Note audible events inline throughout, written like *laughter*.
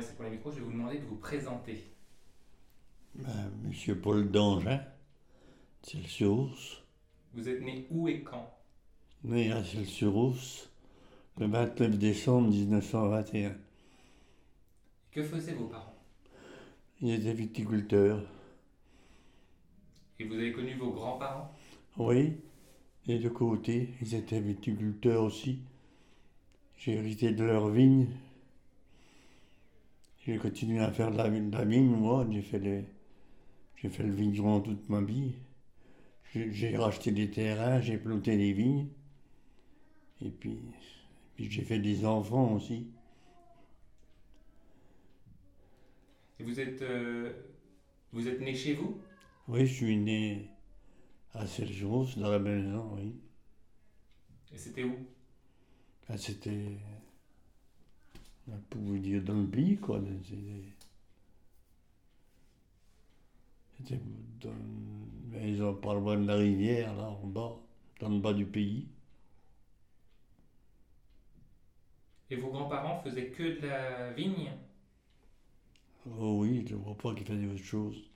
pour les micros, je vais vous demander de vous présenter. Ben, Monsieur Paul Dangin, Celle-sur-Rousse, Vous êtes né où et quand? Né à Celle-sur-Rousse le 29 décembre 1921. Que faisaient vos parents? Il était viticulteur. Et vous avez connu vos grands-parents? Oui, et de côté, ils étaient viticulteurs aussi. J'ai hérité de leur vigne. J'ai continué à faire de la, de la vigne, moi. J'ai fait, les, j'ai fait le vigneron toute ma vie. J'ai, racheté des terrains, j'ai planté des vignes. Et puis, puis j'ai fait des enfants aussi. Et vous êtes, euh, vous êtes né chez vous? Oui, je suis né à Sergeros, dans la maison, oui. Et c'était où? Ah, c'était. On pouvait dire dans le pays, quoi. C'était. Dans. Ils ont pas loin de la rivière, là, en bas, dans le bas du pays. Et vos grands-parents faisaient que de la vigne? Oh oui, je ne vois pas qu'ils faisaient autre chose.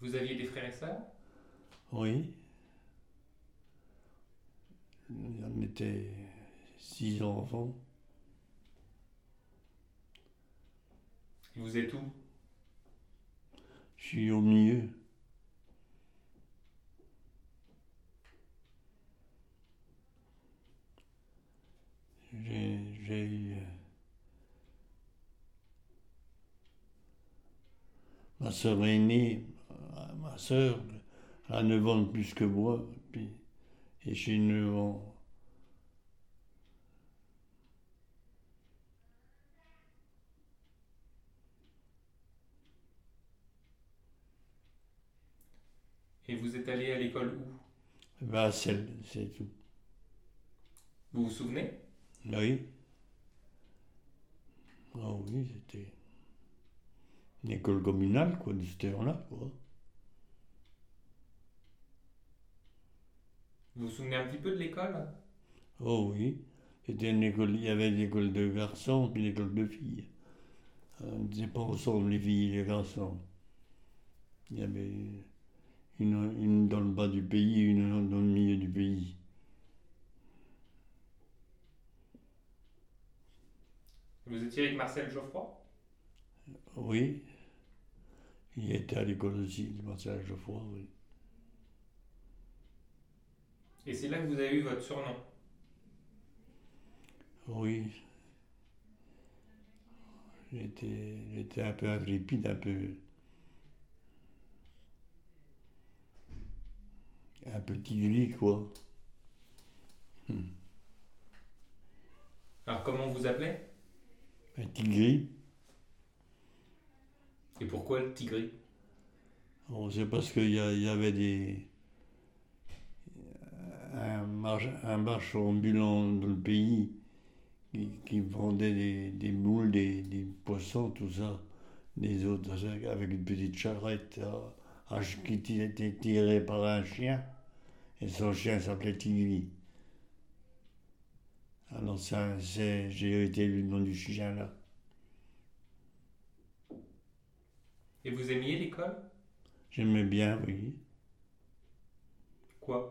Vous aviez des frères et sœurs? Oui. Il y en était six enfants. Vous êtes où? Je suis au milieu. J'ai eu ma soeur aînée, ma soeur a 9 ans de plus que moi, puis, et j'ai 9 ans. Et vous êtes allé à l'école où? À Celle, c'est tout. Vous vous souvenez? Oui. Ah oui, c'était une école communale, quoi, de ce temps-là, quoi. Vous vous souvenez un petit peu de l'école? Oh oui, c'était une école, il y avait l'école de garçons puis l'école de filles. Euh, On ne disait pas ensemble les filles et les garçons. Il y avait une, une dans le bas du pays, une dans le milieu du pays. Vous étiez avec Marcel Geoffroy? Oui, il était à l'école aussi, Marcel Geoffroy, oui. Et c'est là que vous avez eu votre surnom? Oui. J'étais, un peu intrépide, un peu. Un peu tigri, quoi. Hmm. Alors comment vous appelait? Un tigri, Et pourquoi le tigri? Bon, c'est parce qu'il y, y avait des. Un, un marchand ambulant dans le pays qui, qui vendait des, des moules, des, des poissons, tout ça, des autres, avec une petite charrette à- qui était tirée par un chien. Et son chien s'appelait Tigri. Alors ça, c'est, j'ai hérité le nom du chien là. Et vous aimiez l'école? J'aimais bien, oui. Quoi?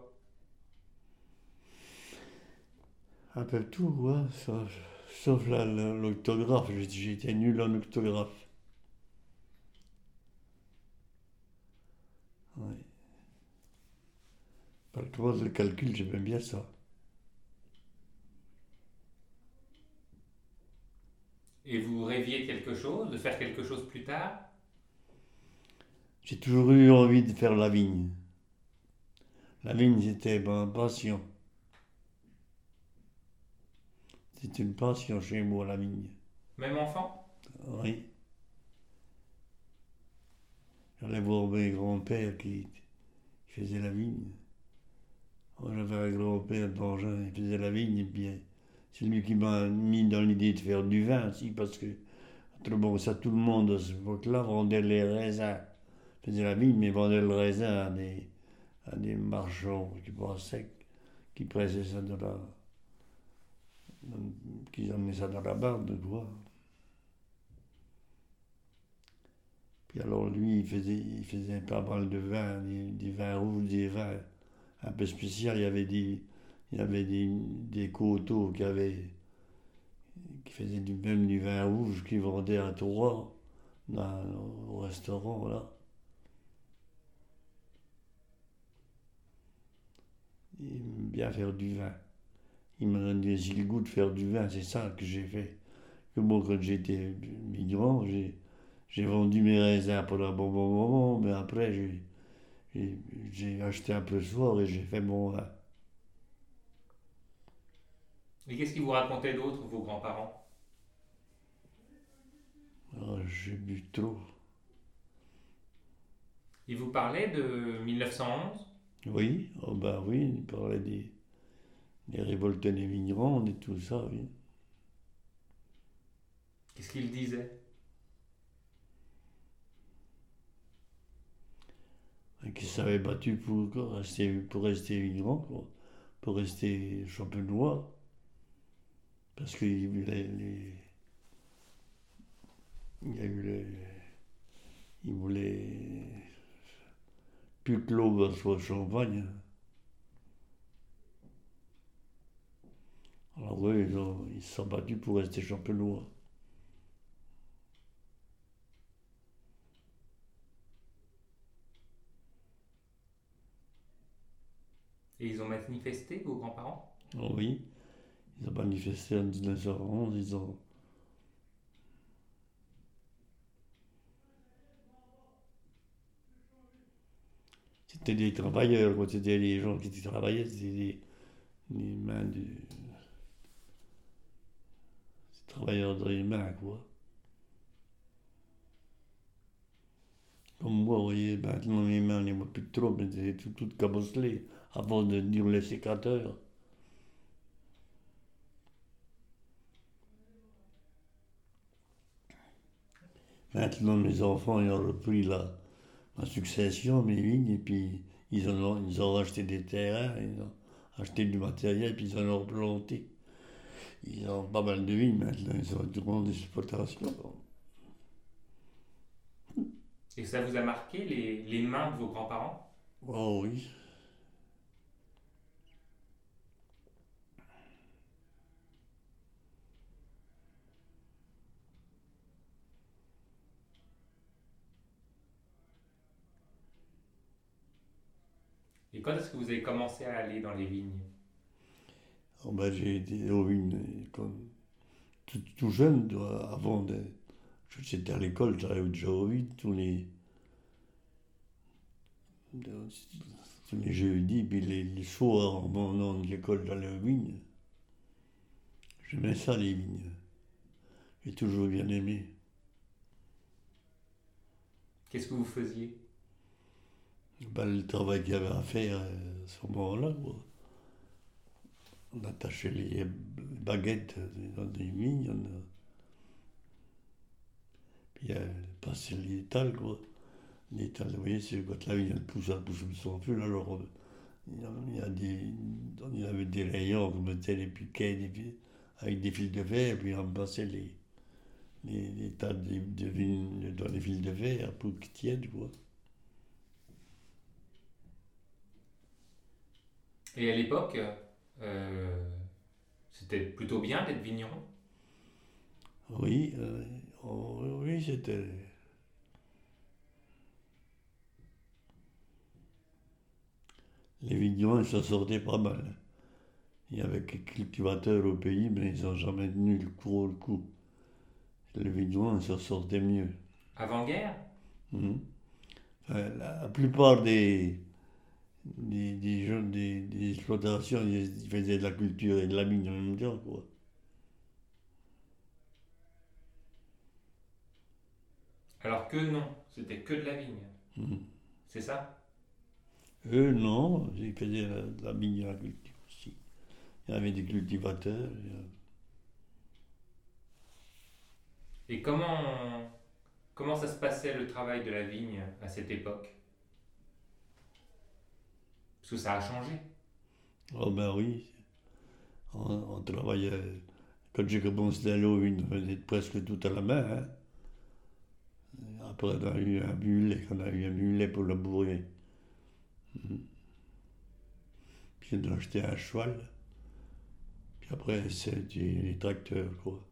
Un peu tout, quoi. Sauf, sauf la- la- l'orthographe. J'étais- nul en orthographe. Oui. Par contre, le calcul, j'aimais bien ça. Et vous rêviez quelque chose, de faire quelque chose plus tard? J'ai toujours eu envie de faire la vigne. La vigne, c'était ma passion. C'est une passion chez moi, la vigne. Même enfant? Oui. J'allais voir mes grands-pères qui faisaient la vigne. J'avais un grand-père d'Angers, il faisait la vigne, et puis c'est lui qui m'a mis dans l'idée de faire du vin aussi, parce que, tout le monde à cette époque-là vendait les raisins. Faisait la vigne, mais vendait le raisin à des, à des marchands qui qui pressaient ça dans la. qu'ils amenaient ça dans la barbe, quoi. Puis alors lui, il faisait, il pas mal de vins, des, des vins rouges, des vins un peu spéciaux. Il y avait des, y coteaux qui faisaient du même du vin rouge qui vendaient à Troyes, au restaurant là. Il aime bien faire du vin. Il m'a donné aussi le goût de faire du vin, c'est ça que j'ai fait. Moi, quand j'étais migrant, j'ai, vendu mes raisins pour un bon moment, mais après, j'ai, j'ai, acheté un peu soir et j'ai fait mon vin. Et qu'est-ce qu'ils vous racontaient d'autre, vos grands-parents? Alors, j'ai bu trop. Ils vous parlaient de 1911 Oui, oh ben oui, il parlait des, des révoltes des migrants et tout ça, oui. Qu'est-ce qu'ils disaient qui s'avaient battu pour rester, pour rester migrants, quoi. pour rester champenois. Parce qu'il y les, il y a eu les, ils voulaient plus que l'eau soit champagne. Alors oui, ils se sont battus pour rester champenois. Et ils ont manifesté, vos grands-parents? Oh oui, ils ont manifesté en 1911, ils ont... C'était des travailleurs. C'était des gens qui travaillaient, c'était des, mains de... des travailleurs dans les mains, quoi. Comme moi, vous voyez, maintenant mes mains, on les voit plus trop, mais c'était tout, tout avant de dire les sécateurs. Maintenant, mes enfants, ils ont repris la, la succession, mes vignes, et puis ils ont, ils ont acheté des terrains, ils ont acheté du matériel, puis ils en ont replanté. Ils ont pas mal de vignes maintenant, ils ont une grande exploitation. Et ça vous a marqué les, les mains de vos grands-parents? Oh oui. Et quand est-ce que vous avez commencé à aller dans les vignes? Oh, ben, j'ai été aux vignes comme tout, tout jeune, avant de. J'étais à l'école, j'arrivais déjà aux vignes tous les. tous les jeudis, puis les, les soirs, en venant de l'école, j'allais aux vignes. J'aimais ça, les vignes. J'ai toujours bien aimé. Qu'est-ce que vous faisiez? Ben, le travail qu'il y avait à faire euh, à ce moment-là. On attachait les baguettes dans des vignes, on a... puis euh, passer l'étal, quoi. L'étal, vous voyez, c'est quand la vigne elle pousse, elle pousse sans fil, alors euh, il y a- des, avait des rayons, on mettait les piquets avec des fils de verre, puis on passait les, les, les tas de, de vignes dans les fils de verre pour qu'ils tiennent, quoi. Et à l'époque, euh, c'était plutôt bien d'être vigneron? Oui, euh, oh, oui, c'était. Les vignerons, ils s'en sortaient pas mal. Il y avait quelques cultivateurs au pays, mais ils n'ont jamais tenu le coup. Le coup. Les vignerons, ils s'en sortaient mieux. Avant-guerre? Enfin, la, la plupart des, des, des, gens- des, des exploitations, ils faisaient de la culture et de la vigne en même temps, quoi. Alors que non, c'était que de la vigne. Mhm. C'est ça? Eux, non, ils faisaient la, de la vigne et la culture aussi. Il y avait des cultivateurs. a- Et comment, comment ça se passait le travail de la vigne à cette époque? Parce que ça a changé. Oh ben oui, on, on travaillait Quand j'ai commencé à l'eau, il venait presque tout à la main. hein. Après, on a eu un mulet, on a eu un mulet pour labourer. Puis on a acheté un cheval. Puis après, c'était les tracteurs, quoi.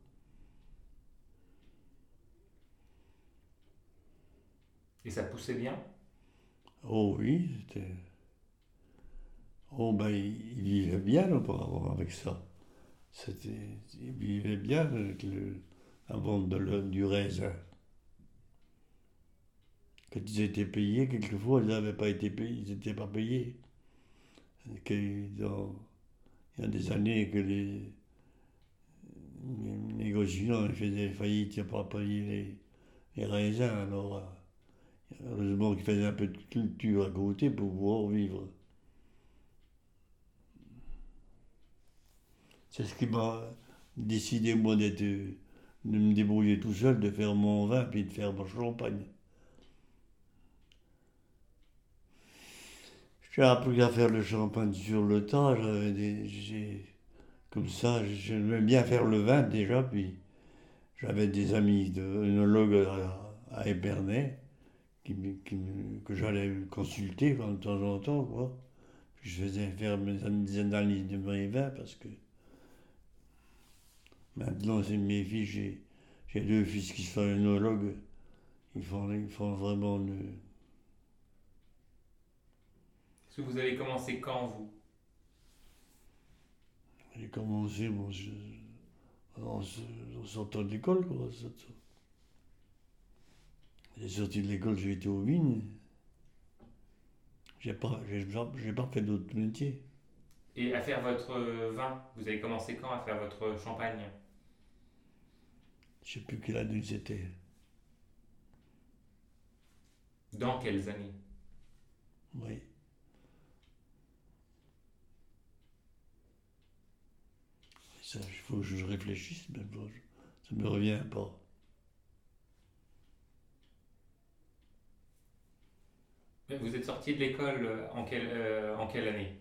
Et ça poussait bien? Oh oui, c'était. Oh ben, il, vivait bien auparavant avec ça. C'était, il vivait bien avec la vente de du raisin. Quand ils étaient payés, quelquefois, ils n'avaient pas été payés, ils n'étaient pas payés. Dans- il y a des années que les, négociants faisaient faillite, ils pas payé les, les raisins. Alors, euh, heureusement qu'ils faisaient un peu de culture à côté pour pouvoir vivre. C'est ce qui m'a décidé, moi, d'être, de me débrouiller tout seul, de faire mon vin, puis de faire mon champagne. J'ai appris à faire le champagne sur le tas, comme ça, j'aimais bien faire le vin déjà, puis j'avais des amis de œnologues à, à Épernay, que j'allais consulter de temps en temps, quoi. Je faisais faire mes, des analyses de mes vins, parce que Maintenant, c'est mes fils, j'ai, deux fils qui sont œnologues. Ils font, ils font vraiment le. Est-ce que vous avez commencé quand, vous? J'ai commencé bon, je- en, sortant de l'école, quoi. J'ai sorti de l'école, j'ai été aux vignes. J'ai pas, j'ai, pas fait d'autres métiers. Et à faire votre vin, vous avez commencé quand à faire votre champagne? Je sais plus quelle année c'était. Dans quelles années? Oui. Ça, il faut que je réfléchisse, mais bon, je- ça me revient pas. Vous êtes sorti de l'école euh, en quelle, euh, en quelle année?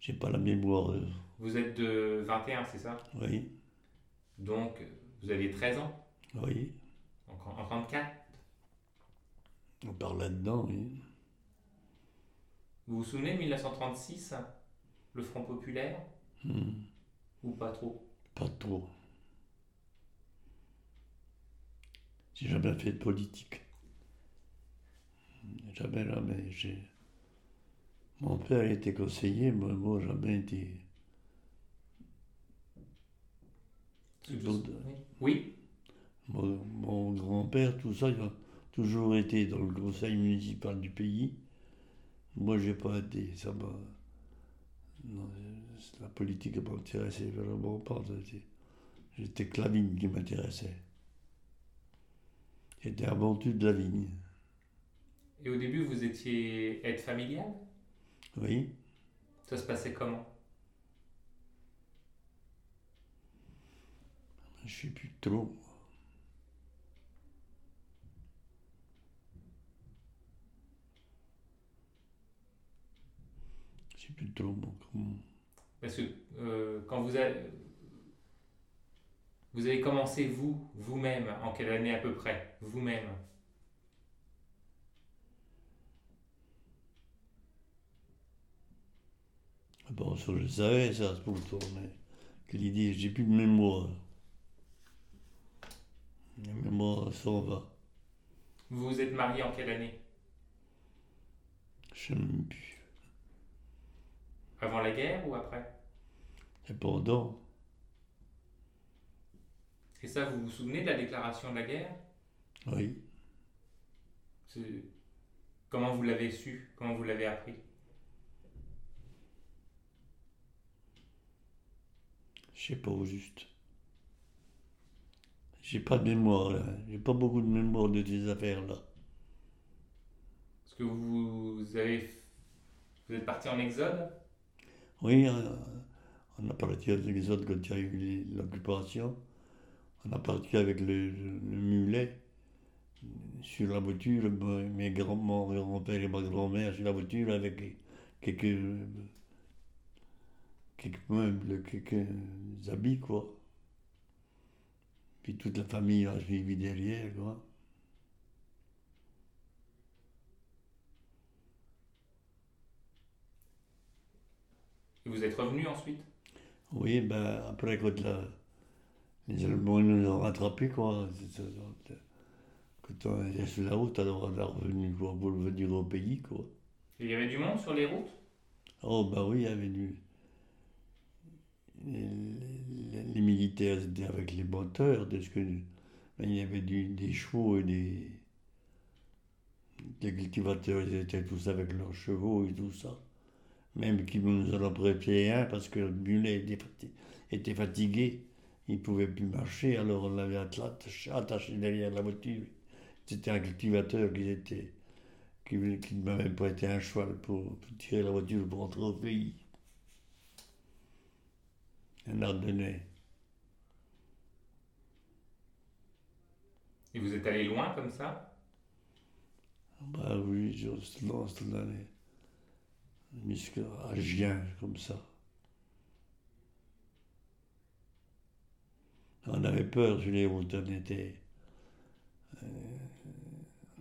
J'ai pas la mémoire. Vous êtes de 21, c'est ça? Oui, Donc, vous aviez 13 ans? Oui. Donc en, en 34 On parle là-dedans, oui. Vous vous souvenez 1936 Le Front Populaire? Hmm, Ou pas trop? Pas trop. J'ai jamais fait de politique. Jamais, jamais. J'ai... Mon père était conseiller, moi, moi jamais été. Oui Mon, mon grand-père, tout ça, il a toujours été dans le conseil municipal du pays. Moi, j'ai pas été. Ça m'a. non, c'est- la politique m'intéressait vraiment pas. J'étais que la vigne qui m'intéressait. J'étais aventu de la vigne. Et au début, vous étiez aide familiale? Oui. Ça se passait comment? Je sais plus trop. Je sais plus trop. comment- Parce que euh, quand vous avez, vous avez commencé, vous, vous-même, en quelle année à peu près? Vous-même Bon, ça, je savais, ça, pourtant, mais que l'idée, j'ai plus de mémoire. La mémoire s'en va. Vous vous êtes marié en quelle année? Je sais même plus. Avant la guerre ou après? Et pendant, Et ça, vous vous souvenez de la déclaration de la guerre? Oui, Comment vous l'avez su? Comment vous l'avez appris? Je sais pas au juste. J'ai pas de mémoire, là. J'ai pas beaucoup de mémoire de ces affaires-là. Parce que vous avez, vous êtes parti en exode? Oui, euh, on a parti les autres quand il y a eu l'occupation. On a parti avec le, le- le mulet sur la voiture, mes grands, mon grand-père et ma grand-mère sur la voiture avec quelques meubles, quelques habits, quoi. Puis toute la famille a suivi derrière, quoi. Et vous êtes revenu ensuite? Oui, ben après, quand la, les Allemands nous ont rattrapés, quoi. Quand on est sur la route, alors on est revenu quoi, pour revenir au pays, quoi. Et Il y avait du monde sur les routes? Oh, bah oui, il y avait du. Les, les- militaires étaient avec les moteurs, de ce que. mais il y avait des chevaux et des. Cultivateurs, ils étaient tous avec leurs chevaux et tout ça. Même qu'ils nous en ont prêté un parce que le mulet était, fati- était fatigué, il ne pouvait plus marcher, alors on l'avait attaché, derrière la voiture. C'était un cultivateur qui était qui, m'avait prêté un cheval pour, pour tirer la voiture pour rentrer au pays. Un Ardennais. Et vous êtes allé loin comme ça? Bah oui, je lance les. Jusqu'à Gien, comme ça. On avait peur sur les routes, on était. euh,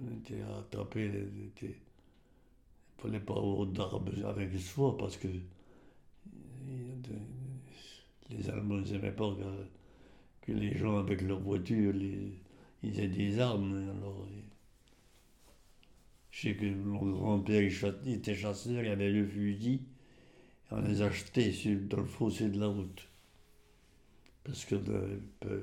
on était attrapés, on était. Il fallait pas avoir d'armes avec soi parce que. Les Allemands n'aimaient pas que, les gens avec leur voiture, les, ils aient des armes. Alors, je sais que mon grand-père était chasseur, il avait le fusil. Et on les achetait dans le fossé de la route. Parce qu'on avait peur.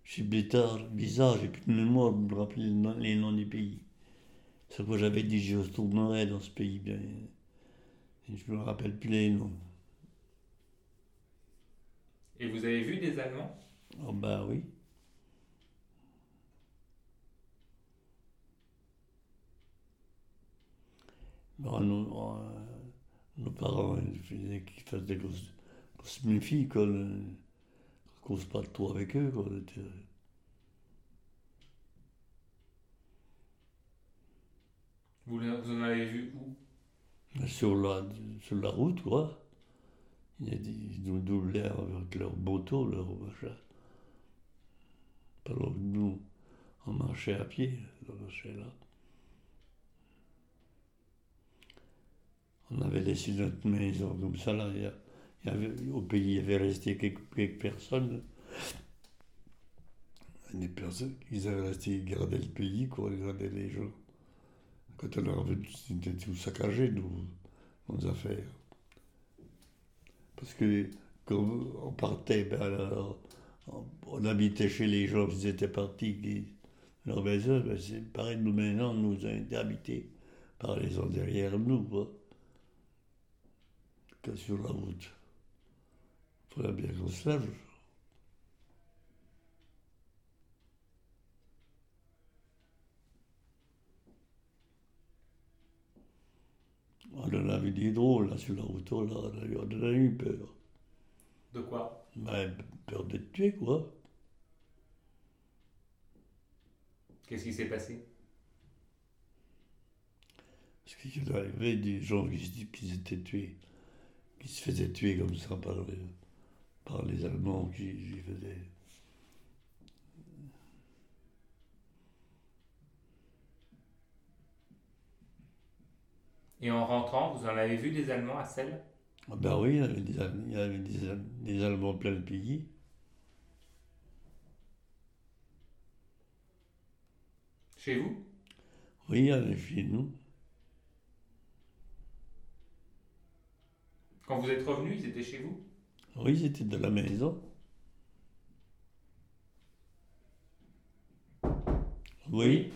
Je suis bêtard, bizarre, j'ai plus de mémoire pour me rappeler les noms, des pays. C'est quoi j'avais dit, je retournerai dans ce pays. Bien, et je me rappelle plus les noms. Et vous avez vu des Allemands? Oh bah oui. Bon, nos, euh, nos parents ils faisaient qu'ils fassent des grosses, grosses méfies, quoi. Cause pas trop avec eux, quoi. vous, en avez vu où? Sur la, sur la route, quoi. Il y a des, ils nous doublaient avec leur moto, leur machin. Alors que nous, on marchait à pied, on marchait là. On avait laissé notre maison comme ça, là. Au pays, il y avait resté quelques, personnes. Des personnes, ils avaient resté, ils gardaient le pays, quoi, ils les gens. Quand on est revenu, c'était tout saccagé, nos, nos affaires. Parce que quand on partait, ben on, habitait chez les gens qui étaient partis, qui, leur maison, ben c'est pareil, nous maintenant, nous avons été habités par les gens derrière nous, quoi. Que sur la route. Faudrait bien qu'on se lève. On en a vu des drôles là sur la route, là, on a eu- on en a eu peur. De quoi? Ben, peur d'être tué, quoi. Qu'est-ce qui s'est passé? Parce qu'il y avait des gens qui, se- qui s'étaient tués, qui se faisaient tuer comme ça par, les- par les Allemands qui, qui faisaient. Et en rentrant, vous en avez vu des Allemands à Celle? Ah ben oui, il y avait des, Al- il y avait des, Al- des Allemands plein le pays. Chez vous? Oui, il y avait chez nous. Quand vous êtes revenu, ils étaient chez vous? Oui, c'était de la maison. Oui.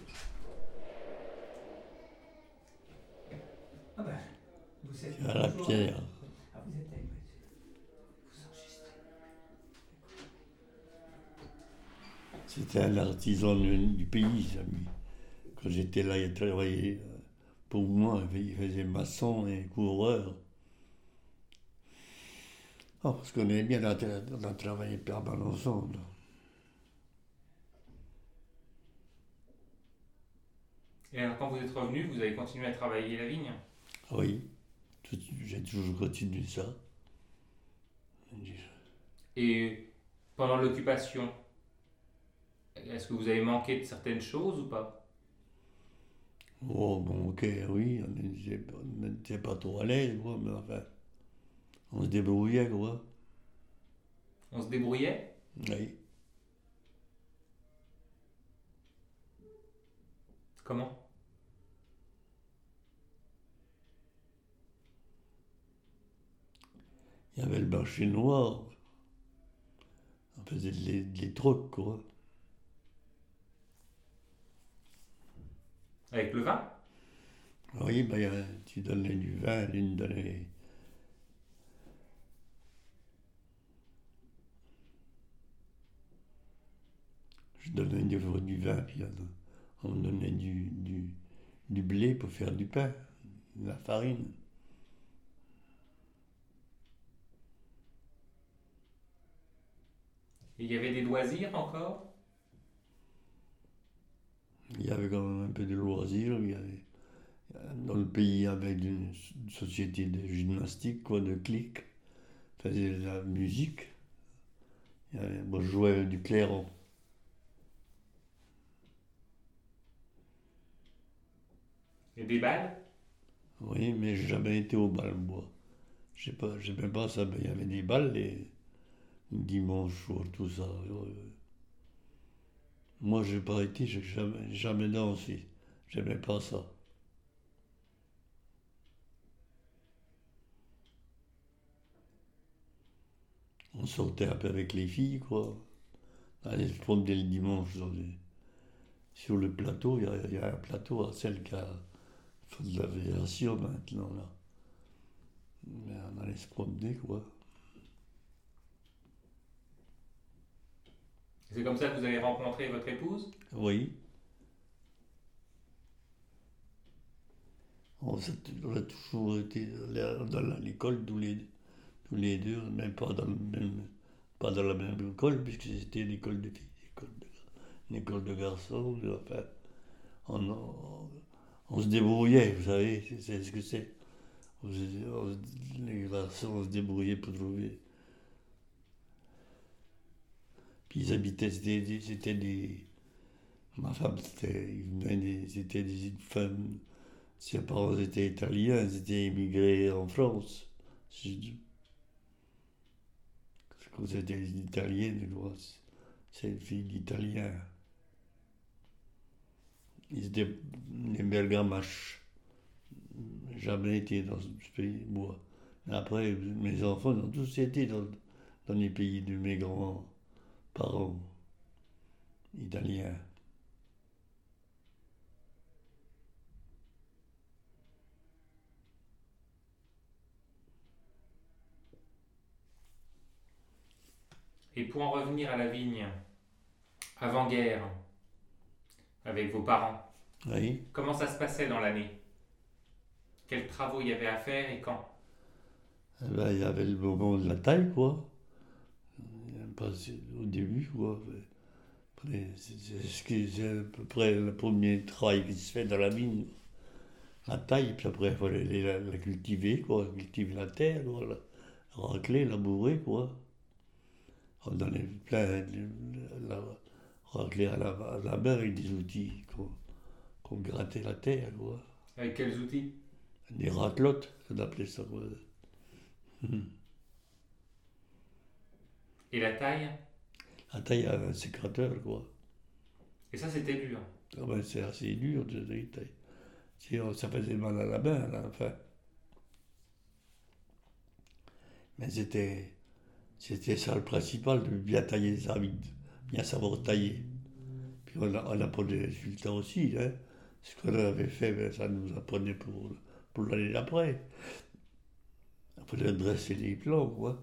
Ah ben, vous êtes à la pierre. Ah, vous êtes avec Vous enregistrez. C'était un artisan du, pays, ami. Quand j'étais là, il travaillait euh, pour moi, il faisait maçon et coureur. Oh, parce qu'on aimait bien, on a, travaillé permanent ensemble. Et alors, quand vous êtes revenu, vous avez continué à travailler la vigne? Oui, tout- j'ai toujours continué ça. Et pendant l'occupation, est-ce que vous avez manqué de certaines choses ou pas? Oh, bon, ok, oui, on n'était pas- trop à l'aise, mais enfin, on se débrouillait, quoi. On se débrouillait? Oui. Comment? Il y avait le marché noir. On faisait des, des trucs, quoi. Avec le vin? Oui, ben, tu donnais du vin, l'une donnait. Je donnais du, du vin, puis on, me donnait du, du, du blé pour faire du pain, de la farine. Et il y avait des loisirs encore? Il y avait quand même un peu de loisirs. Il y avait, dans le pays, il y avait une, une société de gymnastique, quoi, de clics. faisait de la musique. Il y avait- je jouais du clairon. Et des balles? Oui, mais j'ai jamais été au bal, moi. Je sais pas, pas ça, mais il y avait des balles les dimanches soir, tout ça. Moi, j'ai pas été, j'ai jamais, jamais dansé. J'aimais pas ça. On sortait un peu avec les filles, quoi. Allait se promener le dimanche sur le plateau. Il y, il y a un plateau à celle qui a fait de l'aviation maintenant, là. Mais on allait se promener, quoi. C'est comme ça que vous avez rencontré votre épouse? Oui. On, a toujours été dans la- l'école tous les, tous les deux, même pas dans, le même, pas dans la même école, puisque c'était une école de filles, une école de, une école de garçons. mais Enfin, on, on- on se débrouillait, vous savez, c'est- ce que c'est. Les garçons, on se débrouillait pour trouver. Puis ils habitaient, c'était des-. Ma femme, c'était, des- femmes. Ses parents étaient italiens, ils étaient immigrés en France. C'était des italiennes, quoi. C'est une fille d'Italien. Ils étaient des bergamaches. Jamais été dans ce pays, moi. Après, mes enfants ont tous été dans, dans les pays de mes grands-parents italiens. Et pour en revenir à la vigne, avant-guerre, avec vos parents, Oui. comment ça se passait dans l'année? Quels travaux il y avait à faire et quand? Eh ben, il y avait le moment de la taille, quoi. Pas au début, quoi. C'est- à peu près le premier travail qui se fait dans la vigne. La taille, puis après, il fallait la, la cultiver, quoi. Cultiver la terre, quoi. La, racler, labourer, quoi. On donnait plein de la, à la, à la main avec des outils qu'on grattait la terre, quoi. Avec quels outils? Des raclottes, on appelait ça, quoi. Et la taille? La taille à un sécateur, quoi. Et ça, c'était dur. Ah ben, c'est assez dur on- ça faisait mal à la main à la fin. Mais c'était, c'était ça le principal, de bien tailler les habits, bien savoir tailler. Puis on, a- on apprenait les résultats aussi. Hein. Ce qu'on avait fait, ben, ça nous apprenait pour, pour l'année d'après. Il fallait dresser les plans, quoi.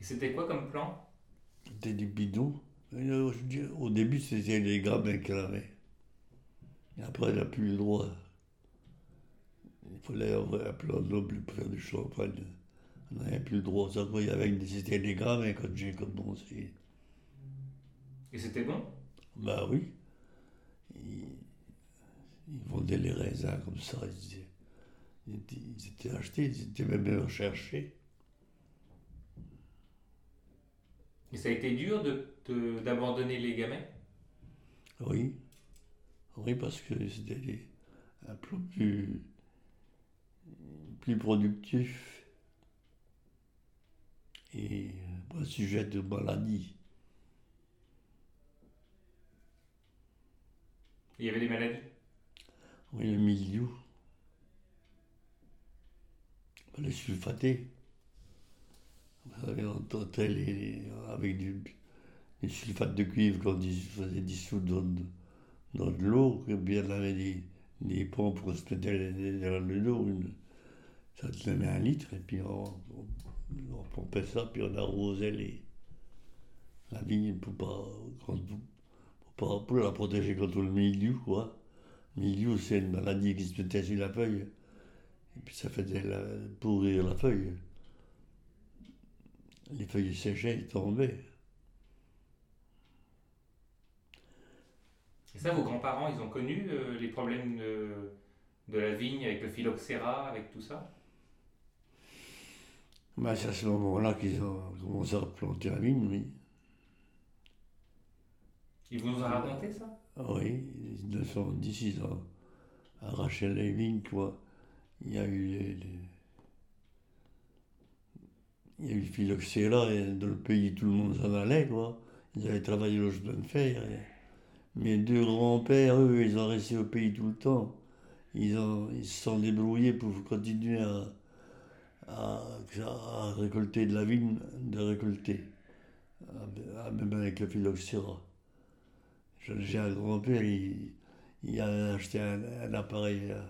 Et c'était quoi comme plan? C'était du bidon. Et, euh, Au début, c'était les gamins qu'elle avait. Et après, elle n'a plus le droit. Il fallait avoir un plan noble pour faire du champagne. On n'avait plus le droit. Ça, quoi, il y avait, c'était les gamins quand j'ai commencé. Et c'était bon? Bah oui. ils, ils vendaient les raisins comme ça. Ils, étaient, ils étaient achetés, ils étaient même recherchés. Et ça a été dur de- de- d'abandonner les gamins? Oui. Oui, parce que c'était des- un peu plus, plus productif et pas sujet de maladie. Il y avait des maladies? Oui, le milieu. Les sulfatés. Vous savez, on les, avec du, des sulfates de cuivre qu'on faisait dissoudre dans, dans de l'eau, et bien on avait des, des pompes qu'on se mettait dans l'eau, une- ça tenait un litre, et puis on, on, on pompait ça, puis on arrosait la vigne pour, pas, pas- la protéger contre le milieu, quoi. Milieu, c'est une maladie qui se mettait sur la feuille. Et puis ça faisait la- pourrir la feuille. Les feuilles séchaient, elles tombaient. Et ça, vos grands-parents, ils ont connu euh, les problèmes de, de la vigne avec le phylloxéra, avec tout ça? Mais c'est à ce moment-là qu'ils ont commencé à planter la vigne, oui. Ils vous ont raconté ça? Oui, 1910, ils ont arraché les vignes, quoi. Il y a eu les, les- Il y a eu le phylloxéra, et dans le pays, tout le monde s'en allait, quoi. Ils avaient travaillé le chemin de fer. et Mes deux grands-pères, eux, ils ont resté au pays tout le temps. Ils, ont, ils se sont débrouillés pour continuer à, à, à récolter de la vigne, de récolter. À- à- Même avec le phylloxéra. J'ai un grand-père, il, a acheté un, appareil. euh,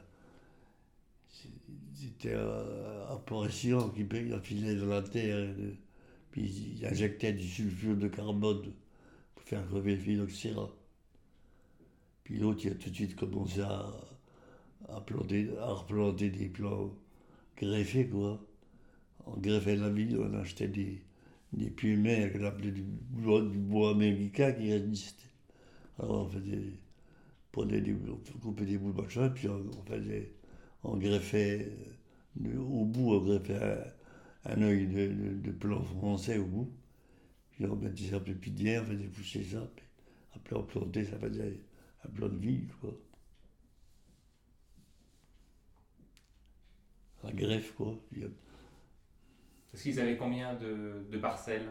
C'était un apparition qui il enfilait dans la terre. puis il injectait du sulfure de carbone pour faire crever le phylloxéra. Puis l'autre, il a tout de suite commencé à, à, à replanter des plants greffés, quoi. On greffait la ville, on achetait des, des pieds qu'on appelait du bois, américain qui résistait. Alors on faisait, prenait des, on coupait des bouts de machin, puis on, on faisait, on greffait, euh, au bout, on greffait un, un œil de, de, de plan français au bout. Puis on mettait ça pépinière, on faisait pousser ça, puis après on plantait, ça faisait un plan de vie, quoi. La greffe, quoi. Parce qu'ils avaient combien de, de parcelles?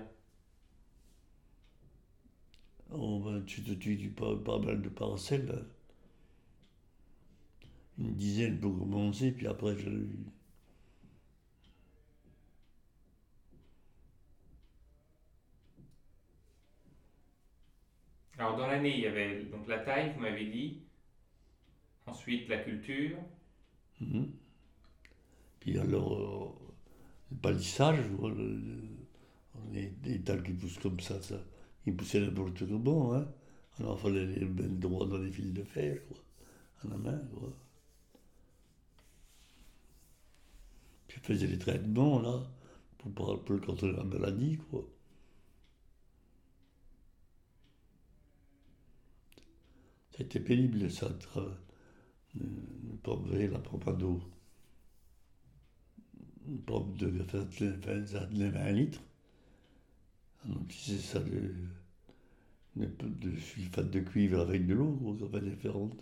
On va tu te tues pas, pas mal de parcelles. Une dizaine pour commencer, puis après je Alors dans l'année, il y avait donc la taille, vous m'avez dit. Ensuite, la culture. Mhm. Puis alors, euh, le palissage, les, les dalles qui poussent comme ça, ça ils poussaient n'importe comment. Hein. Alors il fallait les mettre droit dans les fils de fer, quoi, à la main. Quoi. Puis ils faisaient les traitements, là, pour, pour contre la maladie, quoi. C'était pénible, ça, de de pas ouvrir la. Une pompe de 20, 20, 20 litres. On utilisait ça de, de, de sulfate de cuivre avec de l'eau, qu'on fait différente.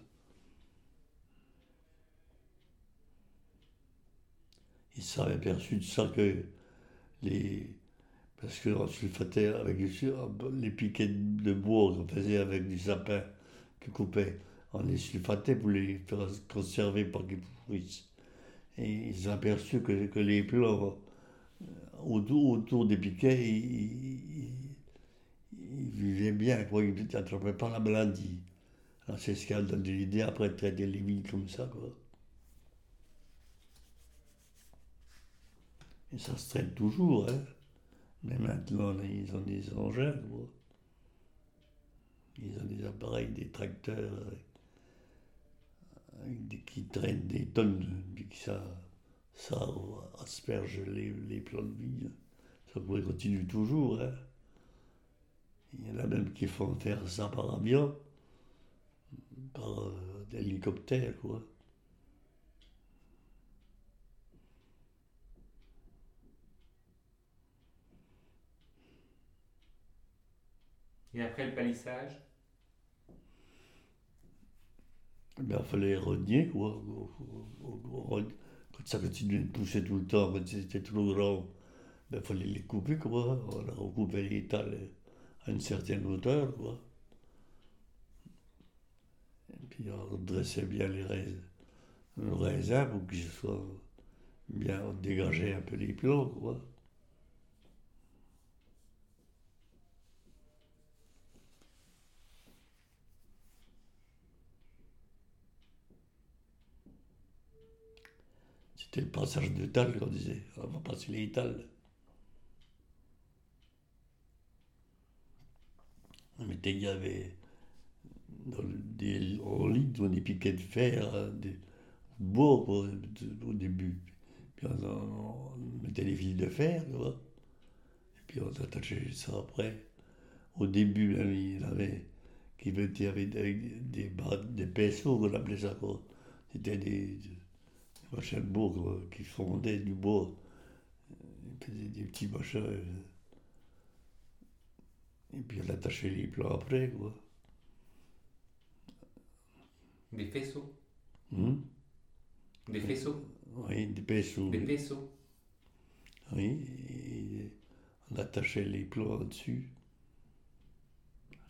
Ils s'avaient aperçu de ça que les. Parce qu'on sulfatait avec les piquets de bois qu'on faisait avec du sapin que coupait, on les sulfatait pour les faire conserver pour qu'ils pourrissent. Et ils ont aperçu que, que les plants euh, autour, des piquets, ils, vivaient bien, quoi. ils n'attrapaient pas la maladie. Alors c'est ce qui a donné l'idée après de traiter les vignes comme ça. Quoi. Et ça se traite toujours. Hein. Mais maintenant, ils ont des engins. Quoi. Ils ont des appareils, des tracteurs qui traînent des tonnes, puis que ça, asperge les, les plants de. Ça pourrait continuer toujours. Hein. Il y en a même qui font faire ça par avion. par euh, hélicoptère, quoi. Et après le palissage Eh Il fallait renier, quoi. Quand ça continuait de pousser tout le temps, quand c'était trop grand, ben, il fallait les couper, quoi. On a recoupé les talles à une certaine hauteur, quoi. Et puis on dressait bien les raisins, le raisin pour qu'il soit bien dégagé un peu les plants, quoi. C'était le passage de talles qu'on disait. On va passer les talles. Mais il y avait des, en ligne des piquets de fer, hein, des quoi, de- au début. Puis on, on mettait les fils de fer, tu vois. Et puis on attachait ça après. Au début, même, il avait qui mettaient avec, des, bras- des pinceaux, qu'on appelait ça quoi. C'était des, des machins de quoi, qui fondaient du bois. Et puis des, des petits machins. euh. Et puis on attachait les plans après, quoi. Des faisceaux Hum Des faisceaux Oui, des pinceaux. Des faisceaux Oui, et on attachait les plans dessus.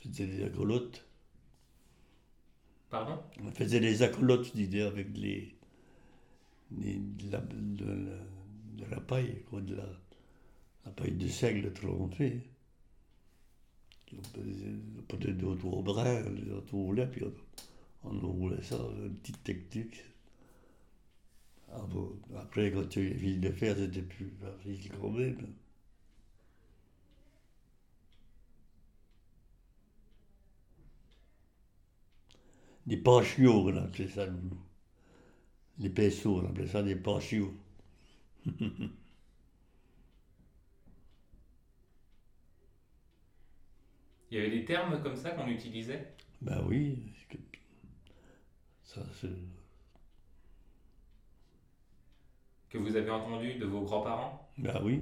C'était des acolotes. Pardon? On faisait des acolotes, je disais, avec les, les- de, la, de, de la paille, de la, la paille de seigle trempée. Peut-être deux ou trois brins, on roulait, puis on, roulait ça, une petite technique. Ah après, quand tu fils de fer, c'était plus facile quand même. Des pachiots, on appelait ça, nous. Les pinceaux, on appelait ça des pachiots. *laughs* Il y avait des termes comme ça qu'on utilisait? Ben oui, que- ça c'est... Que vous avez entendu de vos grands-parents? Ben oui.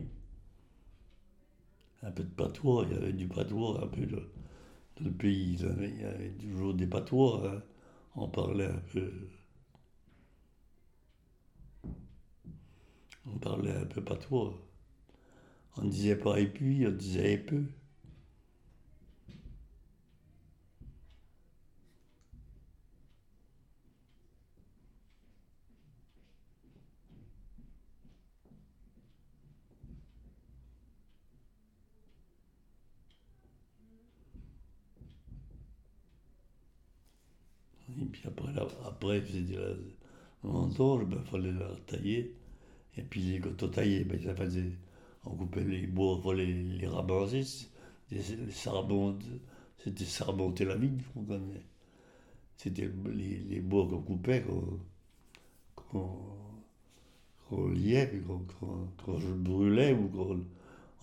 Un peu de patois, il y avait du patois un peu de- dans le pays. Il y avait, il y avait toujours des patois. hein. On parlait un peu. On parlait un peu patois. On disait pas et puis, on disait et peu. Et puis après, après c'était la vendange, ben, fallait la tailler. Et puis les- taillait, ben, ça faisait, on coupait les bois, fallait les. Les, les sarbons, c'était sarmonter la vigne qu'on connaît. C'était les, les bois qu'on coupait, qu'on qu'on qu'on liait, qu'on qu'on brûlait ou qu'on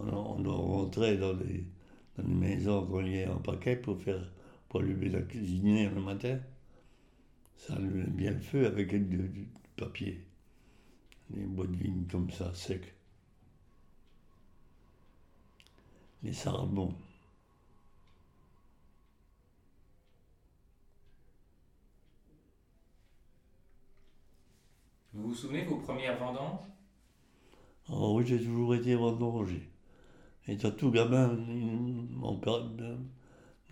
on, on rentrait dans les, dans les maisons qu'on liait en paquet pour faire pour allumer la cuisinière le matin. Ça allumait bien le feu avec du, du papier. Les bois de vigne comme ça, secs. Les sarbons. Vous vous souvenez de vos premières vendanges? Oh oui, j'ai toujours été vendanger. Étant tout gamin, mon père,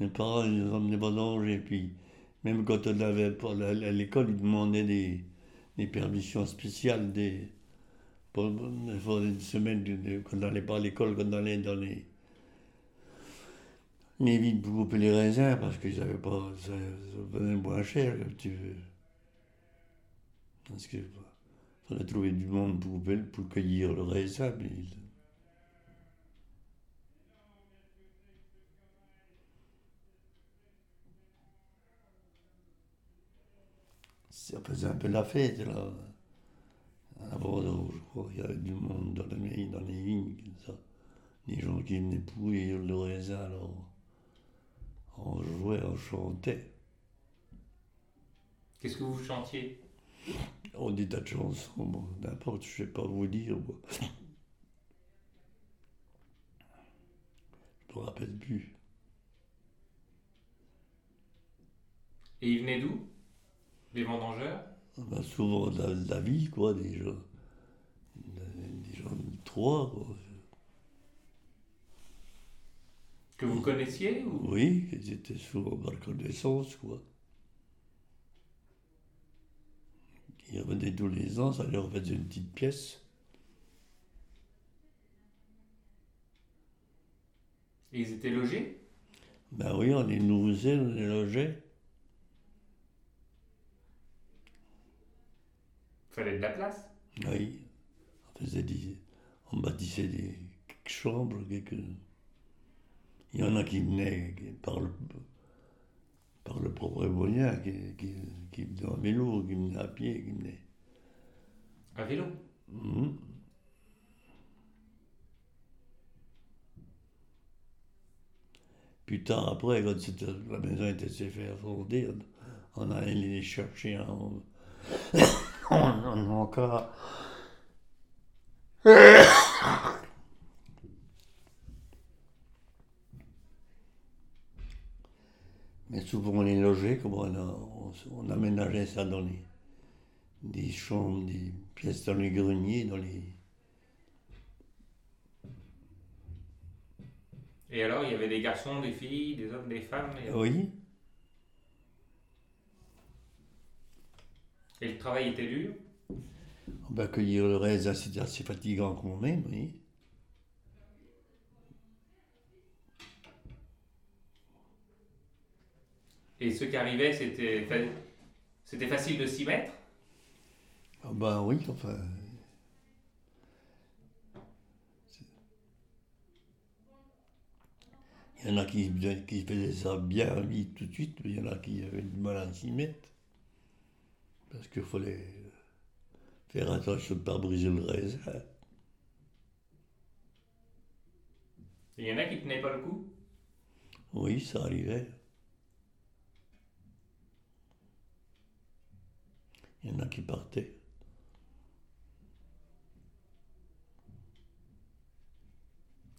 mes parents, ils nous emmenaient vendanger. Puis, même quand on avait pas à l'école, ils demandaient des, des permissions spéciales, des, pour, pour une semaine, quand on n'allait pas à l'école, quand on allait dans les, les villes pour couper les raisins, parce qu'ils n'avaient pas, ça, ça venait moins cher, comme tu veux. Parce que, fallait trouver du monde pour, couper- pour cueillir le raisin, ça faisait un peu la fête, là. À Bordeaux, je crois, il y avait du monde dans les, dans les vignes, comme ça. Des gens qui venaient pourrir le raisin, alors on jouait, on chantait. Qu'est-ce que vous chantiez? On dit tas de chansons, bon, n'importe, je sais pas vous dire. moi. Je me rappelle plus. Et ils venaient d'où? Des vendangeurs a souvent de la, la vie, quoi, des gens. Des gens de Troyes, quoi. Que vous connaissiez ou... Oui, ils étaient souvent par connaissance, quoi. Ils revenaient tous les ans, ça leur faisait une petite pièce. Et ils étaient logés? Ben oui, on les nourrissait, on les logeait. Fallait de la place. Oui, on faisait des, on bâtissait des quelques chambres, quelques... Il y en a qui venaient par le, par le propre moyen, qui, qui, qui venaient en vélo, qui venaient à pied, qui venaient... À vélo. Mhm. Plus tard, après, quand la maison était fait fonder, on, on allait les chercher en... on, on a encore... Mais souvent on les logeait, comme on, a- on, on aménageait ça dans les, des chambres, des pièces dans les greniers, dans les... Et alors, il y avait des garçons, des filles, des hommes, des femmes. Et, Oui, et le travail était dur. on va cueillir le raisin, c'était assez fatigant quand même, oui. Et ceux qui arrivaient, c'était c'était facile de s'y mettre? Ah ben oui, enfin... c'est- Il y en a qui, qui faisaient ça bien vite tout de suite, mais il y en a qui avaient du mal à s'y mettre. Parce qu'il fallait faire attention de ne pas briser le raisin. Et il y en a qui tenaient pas le coup? Oui, ça arrivait. Il y en a qui partaient.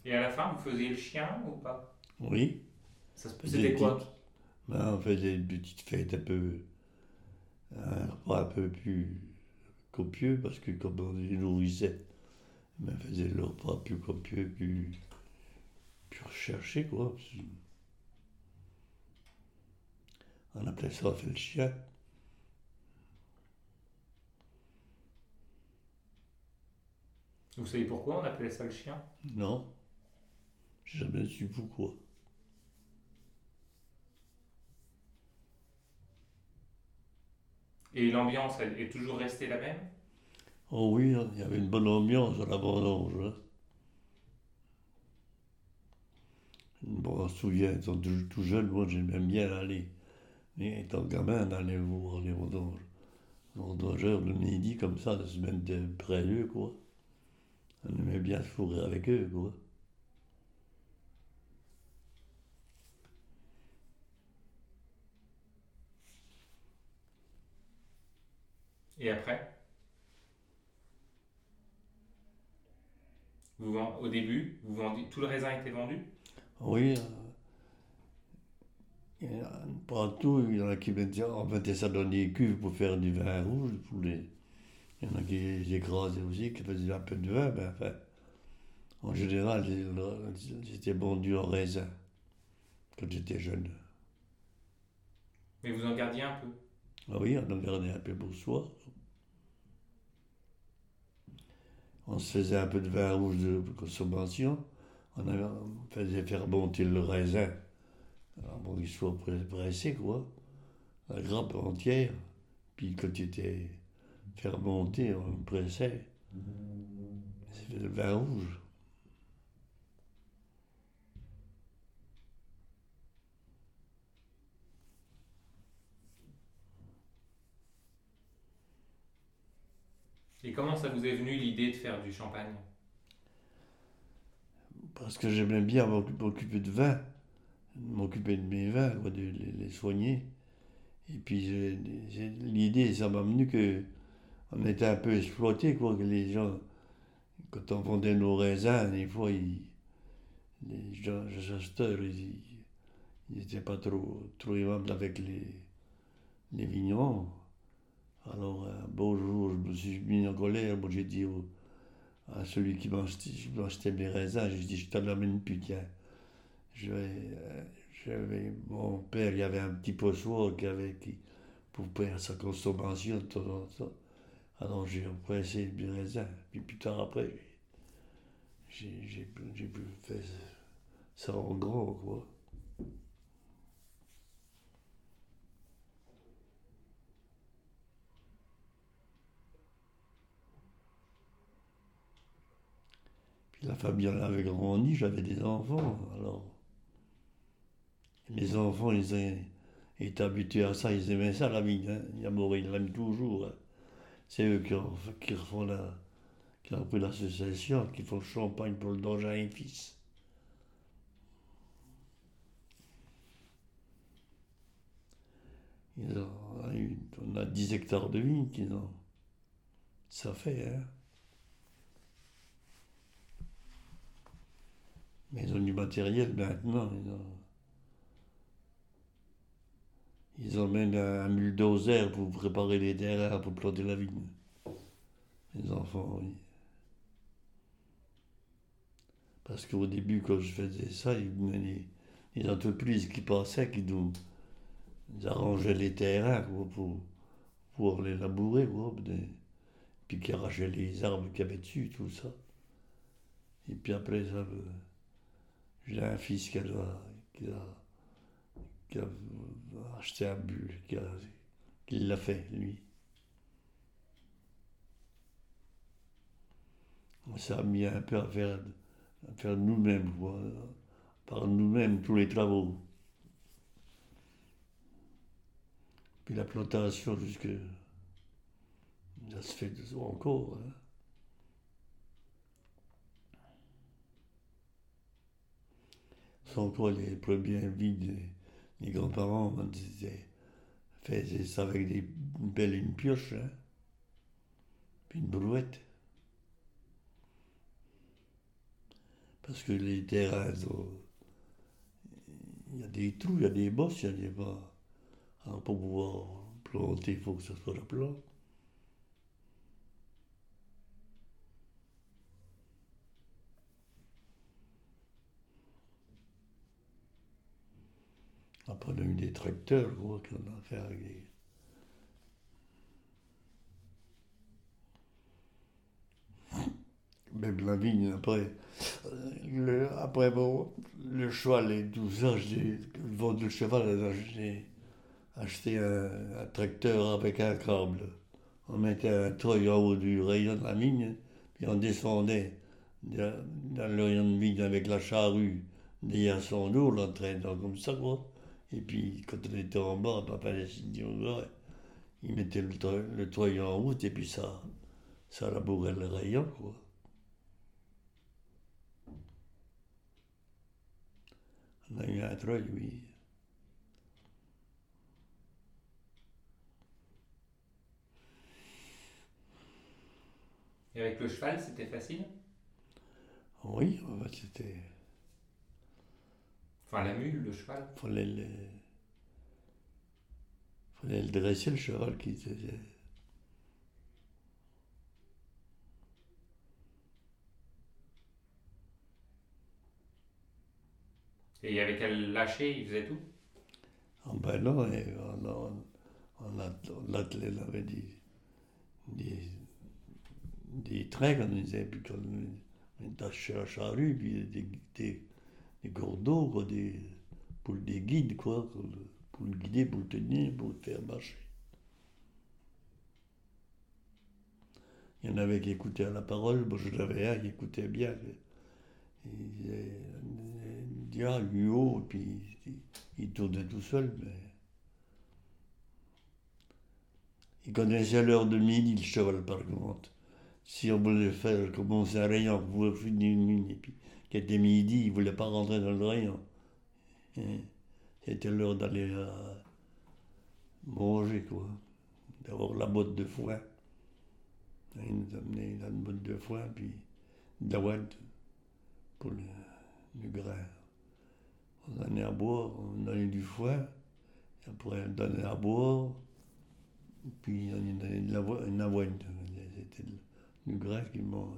Et à la fin, vous faisiez le chien ou pas? Oui. Ça se- Des C'était quoi? Ben, on faisait une petite fête un peu. Un repas un peu plus copieux, parce que comme on les nourrissait, ben, on faisait le repas plus copieux, plus. plus recherché, quoi. On appelait ça fait le chien. Vous savez pourquoi on appelait ça le chien? Non. J'ai jamais su pourquoi. Et l'ambiance, elle est toujours restée la même? Oh oui, hein, il y avait une bonne ambiance à la vendange. hein. Bon, on se souvient, étant tout, jeune, moi j'aimais bien aller. Mais étant gamin, d'aller voir les vendanges. Vendangeurs le midi, comme ça, de se mettre de d'eux, quoi. On aimait bien se fourrer avec eux, quoi. Et après? Vous, vend- Au début, vous tout le raisin était vendu? Oui, euh, il y en a partout, il y en a qui mettaient, on mettait ça dans des cuves pour faire du vin rouge. Pour les, il y en a qui les écrasaient aussi, qui faisaient un peu de vin, mais enfin, en général, c'était vendu en raisin quand j'étais jeune. Mais vous en gardiez un peu? Ah oui, on en gardait un peu pour soi. On se faisait un peu de vin rouge de consommation. On, faisait faire monter le raisin alors, pour qu'il soit pressé, quoi. La grappe entière. Puis quand il était fermenté, on le pressait. C'était le vin rouge. Et comment ça vous est venu l'idée de faire du champagne? Parce que j'aimais bien m'occu- m'occuper de vin, m'occuper de mes vins, de les, soigner. Et puis l'idée, ça m'a venu que on était un peu exploité, quoi, que les gens, quand on vendait nos raisins, des fois, les gens, les acheteurs, ils, ils étaient pas trop, trop aimables avec les vignerons. Alors, un beau jour, je me suis mis en colère, moi j'ai dit à celui qui m'achetait mes raisins, j'ai dit, je t'en amène plus, tiens. Je vais, euh, mon père, il y avait un petit pochoir qui avait, pour faire sa consommation. Alors j'ai pressé mes raisins. Puis plus tard après, j'ai pu faire ça en grand, quoi. Puis la famille avait grandi, j'avais des enfants, alors. Les enfants, ils étaient habitués à ça, ils aimaient ça, la vigne. Hein. Yamour, ils l'aiment toujours. hein. C'est eux qui, ont, la, qui l'association, qui font le champagne pour le Dangin et fils. Ils ont, on a 10 hectares de vignes qu'ils ont. Ça fait, hein. Mais ils ont du matériel maintenant. Ils, ont... ils emmènent un bulldozer pour préparer les terrains pour planter la vigne. Les enfants, oui. Parce qu'au début, quand je faisais ça, ils venaient les, entreprises qui passaient, qui nous arrangeaient les terrains pour, pour les labourer, quoi, puis qui arrachaient les arbres qu'il y avait dessus, tout ça. Et puis après, ça, j'ai un fils qui a, qui a, qui a acheté un bulle, qui, qui l'a fait, lui. Ça a mis un peu à faire, à faire nous-mêmes, par nous-mêmes, tous les travaux. Puis la plantation, jusque. Ça se fait encore. hein. C'est encore les premières vies des, grands-parents, ils étaient- faisaient ça avec des et une pioche, hein. puis une brouette. Parce que les terrains, sont- il y a des trous, il y a des bosses, il y a des bas. Alors pour pouvoir planter, il faut que ce soit la Après, on a eu des tracteurs, quoi, qu'on a fait avec des... Même la vigne, après, euh, le, après bon, le cheval et tout ça, j'ai vendu le cheval, j'ai acheté un, tracteur avec un câble. On mettait un treuil en haut du rayon de la vigne, puis on descendait dans, le rayon de vigne avec la charrue derrière son dos, l'entraînant comme ça, quoi. Et puis, quand on était en bas, papa les signaux, il mettait le, treuil en route, et puis ça, ça labourait le rayon, quoi. On a eu un treuil, oui. Et avec le cheval, c'était facile? Oui, c'était. Enfin, la mule, le cheval. Fallait le. Fallait le dresser, le cheval qui était. Et il y avait qu'à le lâcher, il faisait tout? Ah ben non, on, a- on, on attelait, on avait des, des, des trains qu'on disait, puis qu'on on attachait la charrue, puis des, des, des pour des guides, quoi, pour le, guider, pour le tenir, pour le faire marcher. Il y en avait qui écoutaient à la parole, moi j'en avais un qui écoutait bien. Il ah, lui haut, et puis il, tournait tout seul, mais. Il connaissait l'heure de midi, le cheval, par contre. Si on voulait faire commencer un rayon pour finir une ligne, et puis qu'il était midi, il ne voulait pas rentrer dans le rayon. Hein? C'était l'heure d'aller à- manger, quoi. D'avoir la botte de foin. Il nous amenait dans une botte de foin, puis de la pour le, le grain. On donnait à boire, on donnait du foin, après on donnait à boire, puis on donnait de l'avo- une avoine. C'était du grain qui m'ont.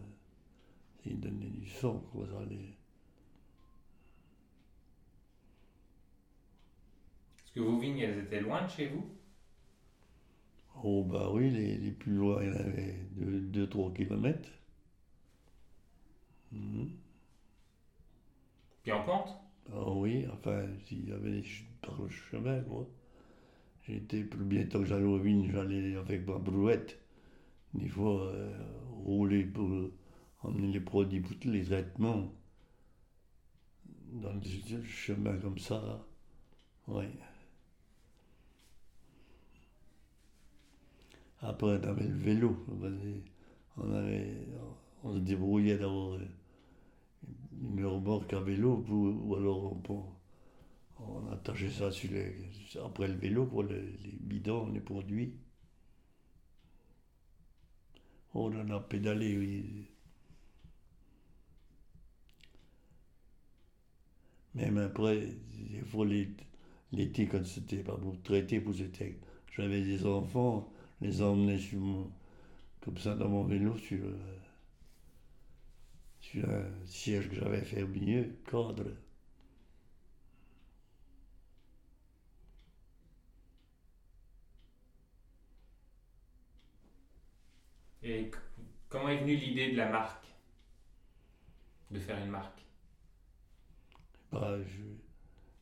Il donnait du sang, quoi. Est-ce que vos vignes, elles étaient loin de chez vous? Oh, bah oui, les, les plus loin, il y en avait 2-3 kilomètres. Mhm. Puis en pente? Ah oui, enfin, s'il y avait des chutes par le chemin, moi. J'étais plus bientôt que j'allais aux vignes, j'allais avec ma brouette. Des fois, euh, rouler pour emmener les produits les traitements. Dans le chemin comme ça. Oui. Après, on avait le vélo. On, avait, on se débrouillait d'avoir une remorque à vélo ou alors on, attachait ça sur les, après le vélo pour le- les bidons, les produits. On en a pédalé. Même après, des fois les- quand c'était pas pour traiter, pour c'était, j'avais des enfants, les emmenais sur mon, comme ça dans mon vélo sur, euh, sur un siège que j'avais fait au milieu, cadre. Et comment est venue l'idée de la marque? De faire une marque? Bah,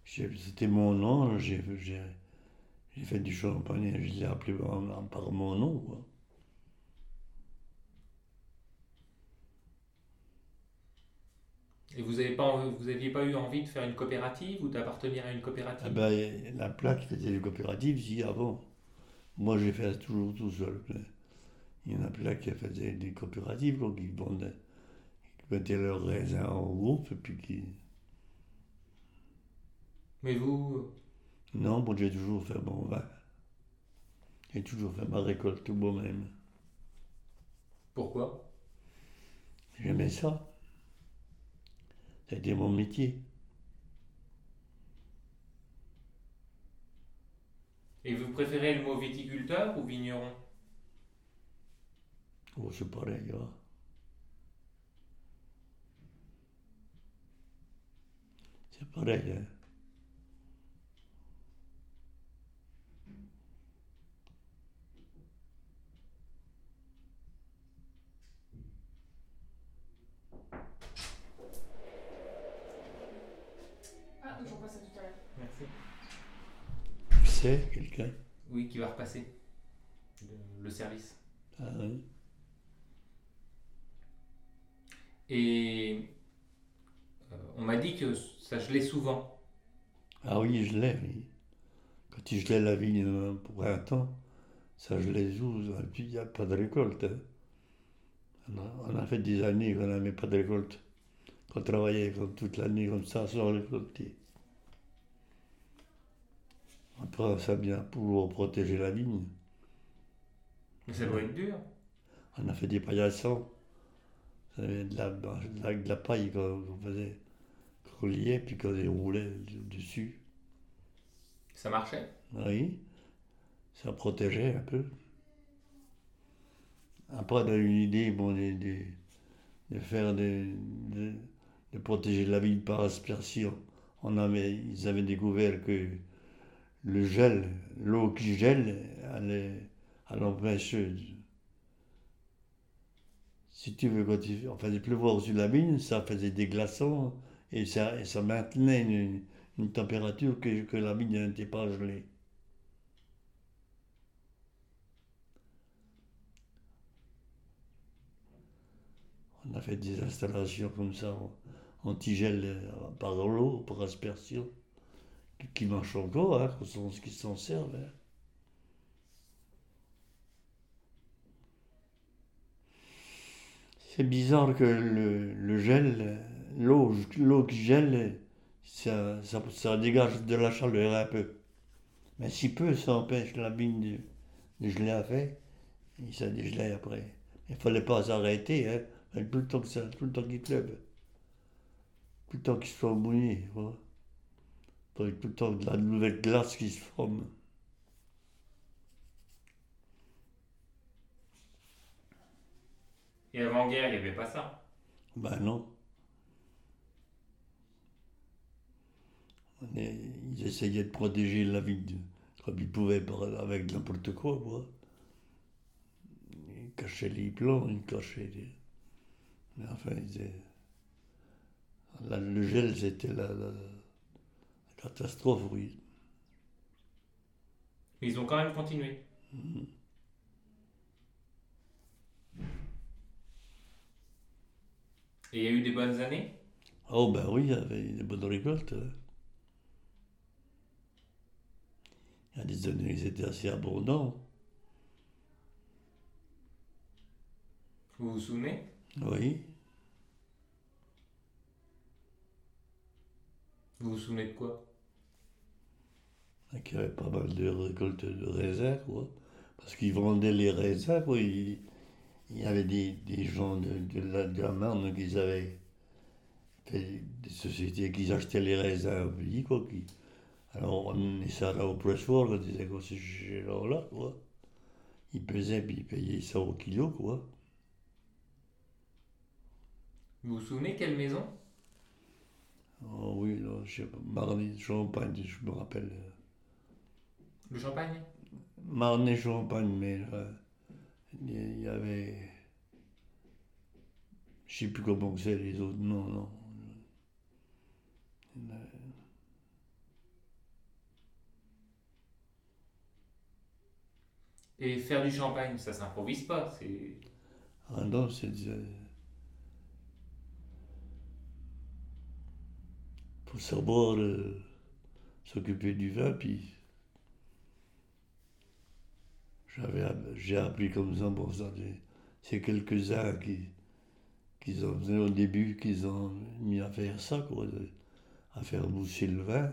c'était mon nom, j'ai fait du champagne, je l'ai appelé en- en- par mon nom. quoi. Et vous n'aviez pas, vous aviez pas eu envie de faire une coopérative ou d'appartenir à une coopérative? Ah ben, la plaque faisait des coopératives ici avant. Moi, j'ai fait toujours tout seul. Il y en a plein qui faisaient des coopératives, quoi, qui vendaient, qui mettaient leurs raisins en groupe, et puis qui... Mais vous, Non, moi, j'ai toujours fait mon vin. J'ai toujours fait ma récolte moi-même. pourquoi? J'aimais ça. C'était mon métier. Et vous préférez le mot viticulteur ou vigneron? Oh, c'est pareil, hein. C'est pareil, hein. Ah, j'en passe à tout à l'heure. Merci. Quelqu'un Oui, qui va repasser le, le service. Ah oui. Et euh, on m'a dit que ça gelait souvent. Ah oui, je l'ai, oui. Quand il gelait la vigne pour un temps, ça gelait tout, et puis il n'y a pas de récolte. hein. On, a, on a fait des années qu'on n'avait pas de récolte. Qu'on travaillait comme toute l'année comme ça sans récolter. Après, ça vient pour protéger la vigne. Mais ça doit être dur. On a fait des paillassons. De la, de la, de la paille qu'on faisait, qu'on liait, puis qu'on déroulait dessus. Ça marchait? Oui, ça protégeait un peu. Après, on a eu une idée bon, de, de, de faire des, de, de protéger la ville par aspersion. On avait, ils avaient découvert que le gel, l'eau qui gèle, elle empêchait. Si tu veux, quand il, faisait pleuvoir sur la vigne, ça faisait des glaçons et ça, ça maintenait une, température que, la vigne n'était pas gelée. On a fait des installations comme ça, antigel euh, par l'eau, par aspersion, qui, marchent encore, hein, qui s'en- servent. hein. C'est bizarre que le, gel, l'eau l'eau qui gèle, ça, ça, dégage de la chaleur un peu. Mais si peu, ça empêche la vigne de, de geler à fait. Et ça dégelait après. Il fallait pas s'arrêter, hein. Tout le temps que ça, qu'il pleuve. Tout le temps qu'il soit mouillé. Tout le temps de la nouvelle glace qui se forme. Et avant-guerre, il n'y avait pas ça. Ben non. On est- ils essayaient de protéger la vigne comme ils pouvaient avec n'importe quoi, quoi. Ils cachaient les plants, ils cachaient les... Mais enfin, ils étaient- la- le gel, c'était la catastrophe, oui. Mais ils ont quand même continué. Et il y a eu des bonnes années? Oh ben oui, il y avait des bonnes récoltes. Il y a des années, ils étaient assez abondants. Vous vous souvenez? Oui. Vous vous souvenez de quoi? Y avait pas mal de récoltes de raisins, quoi. Parce qu'ils vendaient les raisins, quoi. Il, il y avait des, des gens de, de, la, de la Marne qui avaient fait des sociétés qui achetaient les raisins au pays, quoi. Qui, alors, on amenait ça là au pressoir, on disait que c'est là quoi. Ils pesaient, puis ils payaient ça au kilo, quoi. Vous vous souvenez quelle maison? Oh oui, là, je sais pas, Marne, Champagne, je me rappelle. Le champagne? Marne et Champagne, mais là, il y avait. Je sais plus comment c'est les autres noms, non. Et faire du champagne, ça s'improvise pas. C'est Ah non, c'est. euh, faut savoir euh, s'occuper du vin, puis. J'avais, app- j'ai appris comme ça, c'est- quelques-uns qui, qui ont fait au début, qu'ils ont mis à faire ça, quoi, à faire mousser le vin.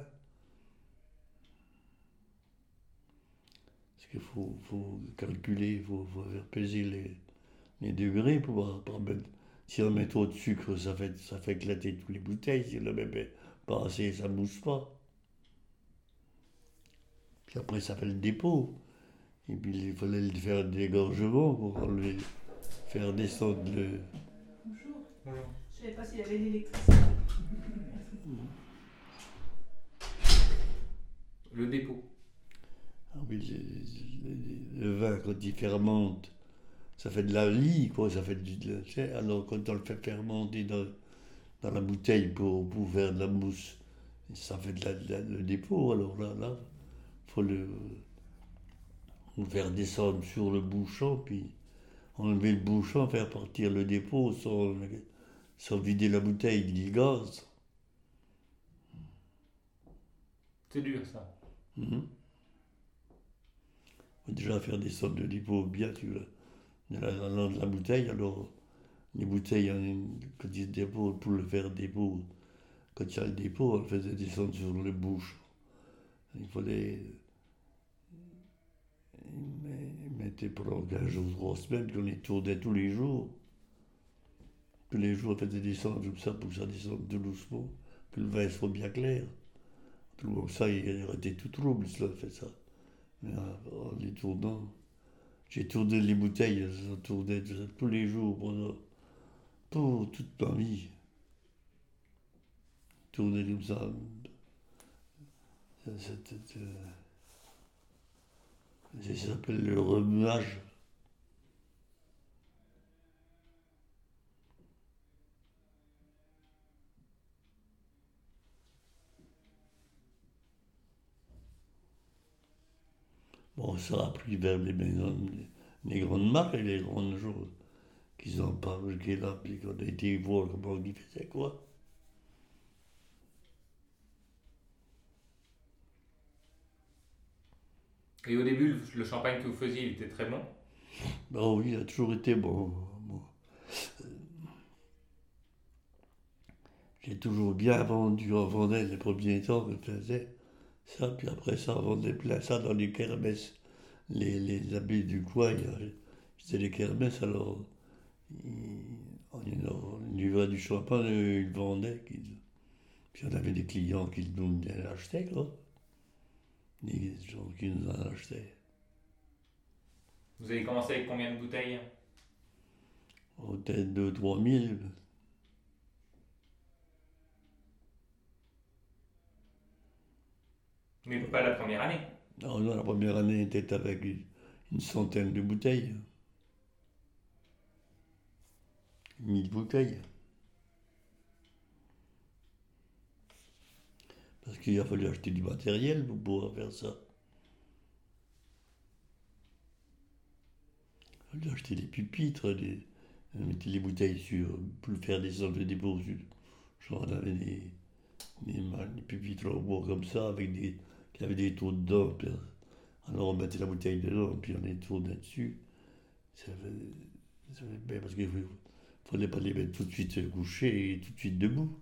Parce qu'il faut, faut calculer, il faut, faut faire peser les, les degrés pour pas- mettre. Si on met trop de sucre, ça fait, ça fait éclater toutes les bouteilles. Si on met pas assez, ça ne mousse pas. Puis après, ça fait le dépôt. Et puis, il fallait le faire dégorgement pour faire descendre le. Bonjour. Bonjour. Je savais pas s'il y avait l'électricité. Le dépôt. Ah oui, le, le- le vin, quand il fermente, ça fait de la lie, quoi. Ça fait du, de alors, quand on le fait fermenter dans, dans la bouteille pour, pour faire de la mousse, ça fait de la, de la- le dépôt. Alors là, là, faut le, le faire descendre sur le bouchon, puis enlever le bouchon, faire partir le dépôt sans, sans vider la bouteille du gaz. C'est dur ça. Mhm. Déjà faire descendre le dépôt bien tu de la, la, bouteille. Alors, les bouteilles, on- quand il y a le dépôt, pour le faire dépôt, quand il y a le dépôt, on faisait descendre sur le bouche. Il fallait. Il mettait pendant 15 jours, 3 semaines, qu'on les tournait tous les jours. Tous les jours, on faisait descendre comme ça pour que ça descende tout doucement, que le vin soit bien clair. Tout ça, il été tout trouble, cela fait ça. Mais euh, en les tournant, j'ai tourné les bouteilles, ça tournait tous les jours pendant pour toute ma vie. Tourner comme ça. Ça, c'était, euh, ça s'appelle le remuage. Bon, ça a pris vers les maisons, les, grandes marques et les grandes choses qu'ils ont pas qui là, puis qu'on a été voir comment ils faisaient quoi. Et au début, le- champagne que vous faisiez, il était très bon. Ben oui, il a toujours été bon. J'ai toujours bien vendu, on vendait les premiers temps que je faisais. Ça, puis après ça, on vendait plein ça dans les kermesses. Les, les du coin, c'était les kermesses, alors on livrait du champagne, ils vendaient. Puis on avait des clients qui nous l'achetaient, quoi. Des gens qui nous en achetaient. Vous avez commencé avec combien de bouteilles? Peut-être 2-3 000. Mais pas la première année. Non, non, la première année était avec une- une centaine de bouteilles. 1000 bouteilles. Parce qu'il a fallu acheter du matériel pour pouvoir faire ça. Il a fallu acheter des pupitres, des, on mettait les bouteilles sur, pour faire descendre le dépôt. Genre, on avait des, des, pupitres en bois comme ça, avec des, qui avaient des trous dedans. euh, alors on mettait la bouteille dedans, puis on les tournait dessus. Ça fait, ça fait bien parce qu'il ne fallait pas les mettre tout de suite couchés et tout de suite debout.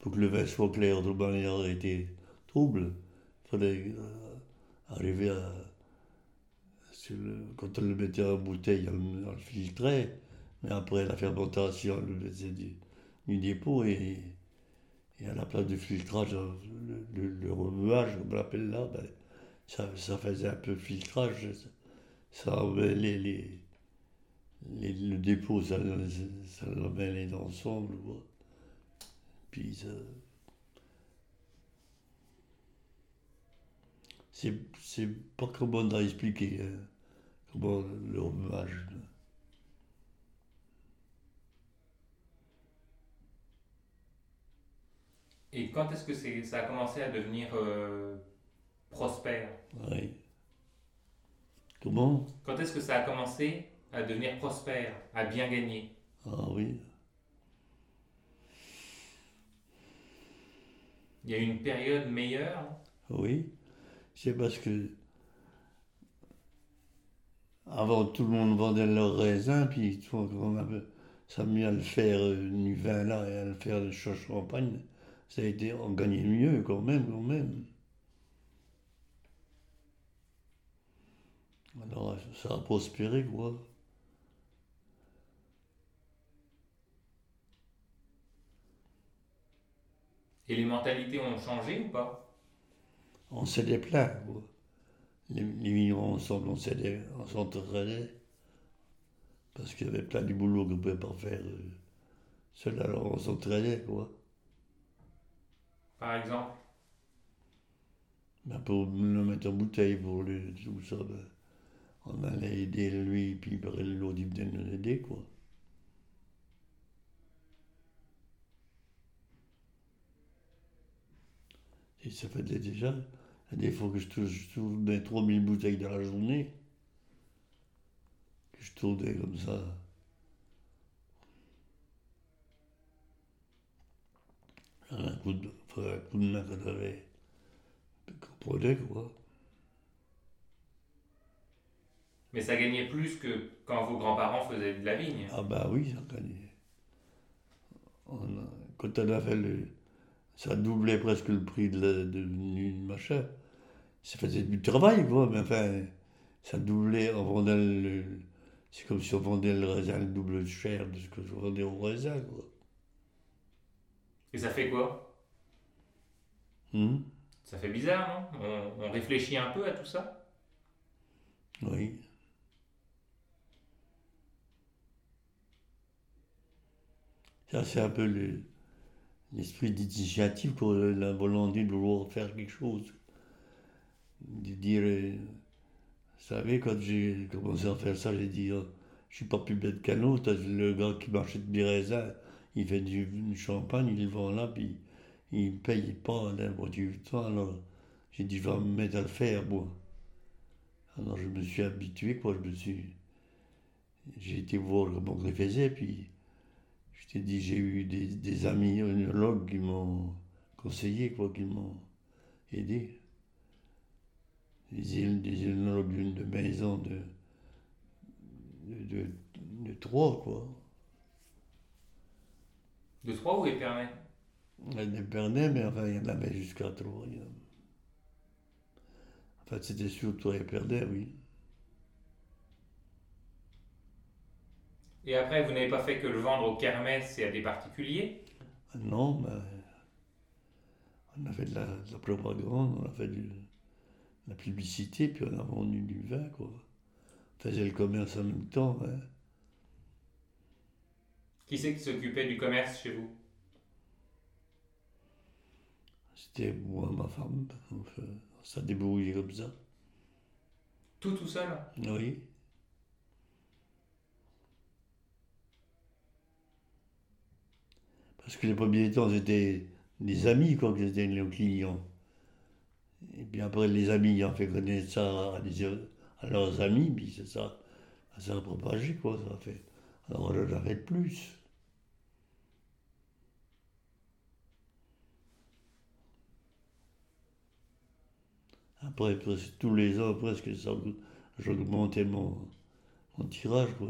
Pour que le vin soit clair, tout le manière était trouble. Il fallait euh, arriver à. quand on le mettait en bouteille, on, le filtrait, mais après la fermentation, on le mettait du, dépôt et, à la place du filtrage, le, le, le remuage, comme on l'appelle là, ben, ça, faisait un peu filtrage. Ça, ça emmêlait les, les, le dépôt, ça, ça l'emmêlait ensemble. quoi. Puis. C'est, pas comment on a expliqué hein, comment le remuage. Et quand est-ce que c'est, ça a commencé à devenir euh, prospère? Oui. Comment? Quand est-ce que ça a commencé à devenir prospère, à bien gagner? Ah oui. Il y a eu une période meilleure Oui, c'est parce que avant tout le monde vendait leurs raisins, puis on ça mis à le faire euh, du vin là et à le faire de cha- champagne, ça a été, on gagnait mieux quand même, quand même. Alors ça a prospéré quoi. Et les mentalités ont changé ou pas? On plein quoi. Les, les vignerons ensemble, on s'entraînait. Parce qu'il y avait plein de boulot qu'on ne pouvait pas faire euh, seul, alors on s'entraînait quoi. Par exemple? Ben, pour le mettre en bouteille, pour le, tout ça, ben, on allait aider lui, puis après l'autre, il venait nous aider, quoi. Et ça faisait déjà, des fois que je tourne, je tournais 3000 bouteilles dans la journée, que je tournais comme ça. Un coup de, enfin, un coup de main qu'on avait, qu'on prenait, quoi. Mais ça gagnait plus que quand vos grands-parents faisaient de la vigne. Ah bah oui, ça gagnait. On a- quand on a fait le... Ça doublait presque le prix de, la, de, du machin. Ça faisait du travail, quoi, mais enfin, ça doublait, on vendait le... C'est comme si on vendait le raisin le double cher de ce que je vendais au raisin, quoi. Et ça fait quoi? Hum Ça fait bizarre, non? On, on réfléchit un peu à tout ça? Oui. Ça, c'est un peu le- l'esprit d'initiative, quoi, la volonté de vouloir faire quelque chose. De dire, vous savez, quand j'ai commencé à faire ça, j'ai dit, oh, je suis pas plus bête qu'un autre. Le gars qui m'achète des raisins, il fait du, champagne, il le vend là, puis il ne paye pas du temps. Alors, j'ai dit, je vais me mettre à le faire, moi. Alors, je me suis habitué, quoi, je me suis... J'ai été voir comment on le faisait, puis je t'ai dit, j'ai eu des, des amis œnologues qui m'ont conseillé, quoi, qui m'ont aidé. Des, des œnologues d'une de maison de, de, de, de Troyes, quoi. De Troyes ou Épernay? Dépendait, mais enfin, il y en avait jusqu'à trois. en fait, c'était surtout perdait, oui. Et après, vous n'avez pas fait que le vendre au kermesse et à des particuliers Non, mais on a fait de la, de la propagande, on a fait de la publicité, puis on a vendu du vin, quoi. On faisait le commerce en même temps. hein. Qui c'est qui s'occupait du commerce chez vous? C'était moi, ma femme. S'est débrouillé comme ça. Tout tout seul? Oui. Parce que les premiers temps, c'était des amis, quoi, qui étaient nos clients. Et puis après, les amis ont fait connaître ça à, leurs amis, puis c'est ça, ça a propagé, quoi, ça a fait. Alors on fait plus. Après, tous les ans, presque, j'augmentais mon, tirage quoi,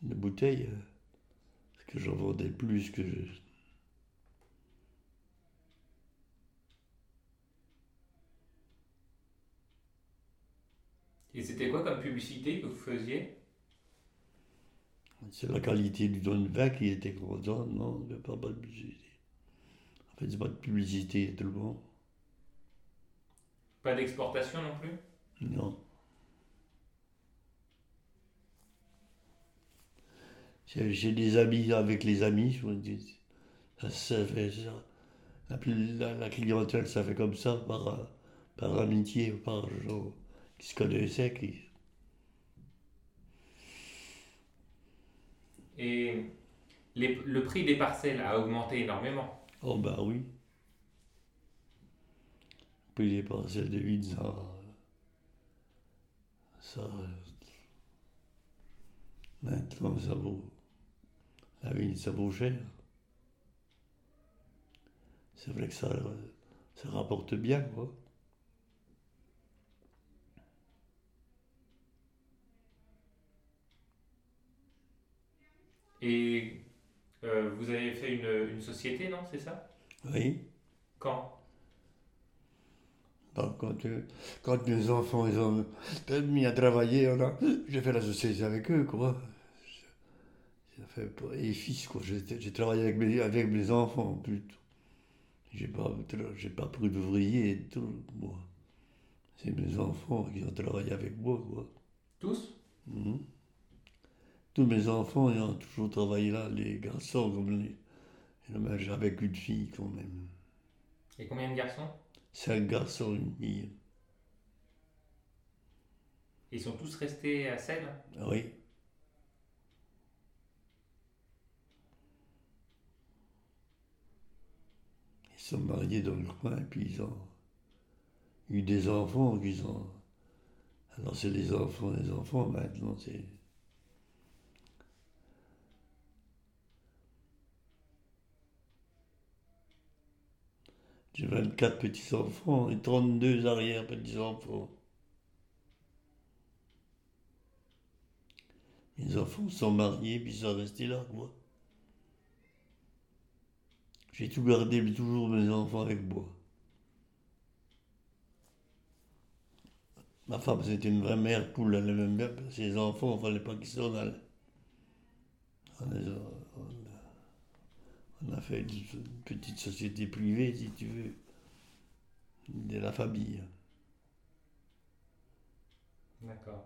de bouteilles. Que j'en vendais plus que je. Et c'était quoi comme publicité que vous faisiez? C'est la qualité du don de vin qui était contente, non, il n'y a pas, pas de publicité. En fait, c'est pas de publicité, tout le monde. Pas d'exportation non plus? Non. J'ai des amis avec les amis, je vous dis. Ça, ça fait ça. La, la- clientèle, ça fait comme ça, par, euh, par amitié, par gens qui se connaissaient. Qui... Et les- le prix des parcelles a augmenté énormément. Oh, bah oui. Puis les parcelles de vide, ça. Ça. euh, Maintenant, ça vaut. La vigne, ça vaut cher. C'est vrai que ça, ça rapporte bien, quoi. Et euh, vous avez fait une, une société, non C'est ça? Oui. Quand? Bon, quand, euh, quand mes enfants ils ont mis à travailler, j'ai fait la société avec eux, quoi. Et fils, quoi. J'ai travaillé avec mes, avec mes enfants, plutôt. J'ai pas, j'ai pas pris d'ouvrier et tout, moi. C'est mes enfants qui ont travaillé avec moi, quoi. Tous? Mhm. Tous mes enfants, ils ont toujours travaillé là, les garçons comme les. J'avais qu'une fille, quand même. Et combien de garçons? Cinq garçons, une fille. Ils sont tous restés à Ah Oui. Sont mariés dans le coin, puis ils ont eu des enfants qu'ils ont. Alors c'est les enfants, les enfants maintenant, c'est. J'ai 24 petits-enfants et 32 arrière-petits-enfants. Mes enfants sont mariés, puis ils sont restés là, quoi. J'ai tout gardé, mais toujours mes enfants avec moi. Ma femme, c'était une vraie mère poule, elle aimait bien ses enfants, il fallait pas qu'ils s'en allent. On, les a- on a- on a fait une petite société privée, si tu veux, de la famille. D'accord.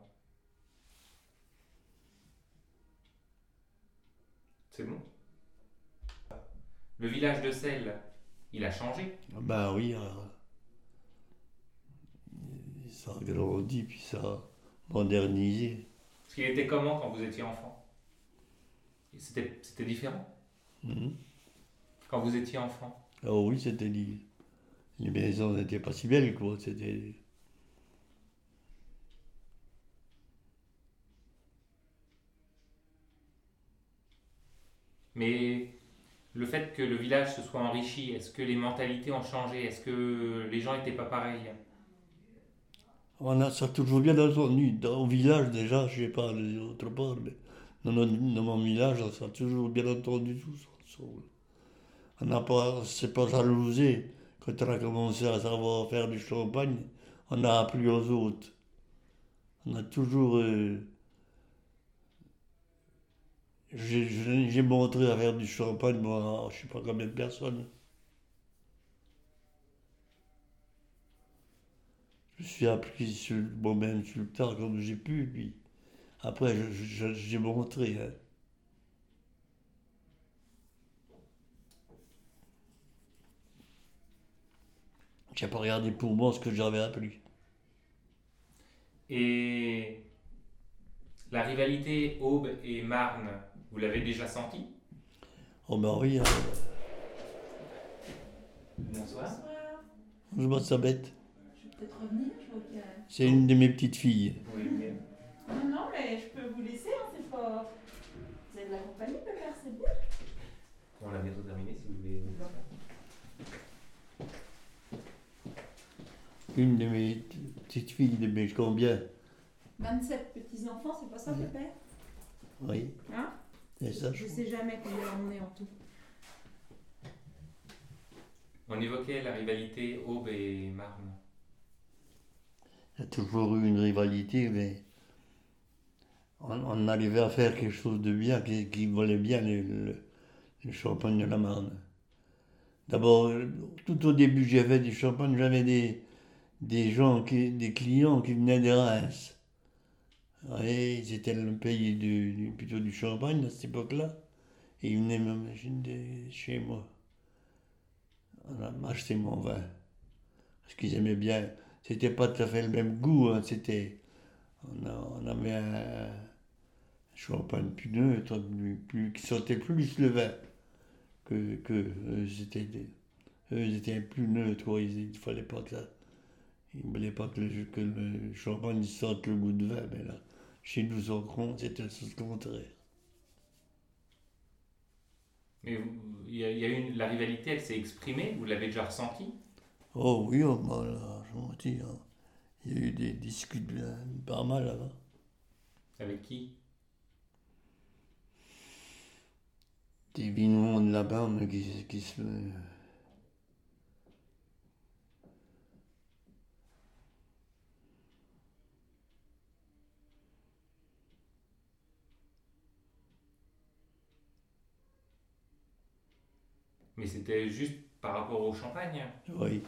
C'est bon? Le village de Celle, il a changé Ah Ben oui, euh, ça a grandi, puis ça a modernisé. Parce qu'il était comment quand vous étiez enfant? C'était c'était différent? Mhm. quand vous étiez enfant? Ah oui, c'était dit. Les maisons n'étaient pas si belles, quoi. C'était. Mais le fait que le village se soit enrichi, est-ce que les mentalités ont changé? Est-ce que les gens n'étaient pas pareils? On a ça toujours bien entendu. Au village, déjà, je sais pas, les autres part, mais dans, notre- mon village, on s'est toujours bien entendu tous. On n'a pas, c'est pas jalousé. Quand on a commencé à savoir faire du champagne, on a appris aux autres. On a toujours. euh, j'ai- montré à faire du champagne, moi, je sais pas combien de personnes. Je suis appris moi-même sur le tard comme j'ai pu, puis après j'ai montré. hein. J'ai pas regardé pour moi ce que j'avais appris. Et la rivalité Aube et Marne, vous l'avez déjà senti? Oh ben oui, hein. Bonsoir. Bonsoir. je vois ça bête. Je vais peut-être revenir, je vois qu'il y a... C'est une de mes petites filles. Venir. Non, non, mais je peux vous laisser, hein, c'est pas... Vous avez de la compagnie, père, c'est bien. On a bientôt terminé si vous voulez. Une de mes petites filles de mes combien? 27 petits-enfants, c'est pas ça, Ouais. père? Oui. Hein? Ça, Je je sais jamais combien on est en tout. On évoquait la rivalité Aube et Marne. Il y a toujours eu une rivalité, mais on, on arrivait à faire quelque chose de bien, qui, qui volait bien le, le- le champagne de la Marne. D'abord, tout au début, j'ai fait du champagne, j'avais des, des gens, qui, des clients qui venaient de Reims. Et c'était le pays du, plutôt du champagne à cette époque-là. Et ils venaient m'imaginer chez moi. On a acheté mon vin. Parce qu'ils aimaient bien. C'était pas tout à fait le même goût. hein, C'était. On, avait un champagne plus neutre, plus, qui sentait plus le vin que, que eux, des- eux, étaient plus neutres. Il, il fallait pas que ça. Ils ne voulaient pas que le, que le champagne sente le goût de vin, mais là, chez nous, au compte, c'était le contraire. Mais il y a, il y a eu une- la rivalité, elle s'est exprimée, vous l'avez déjà ressenti Oh oui, m'en dis, hein. Il y a eu des discutes bien, pas mal là-bas. Avec qui? Des vignerons de là-bas mais qui, qui se. Mais c'était juste par rapport au champagne. Oui.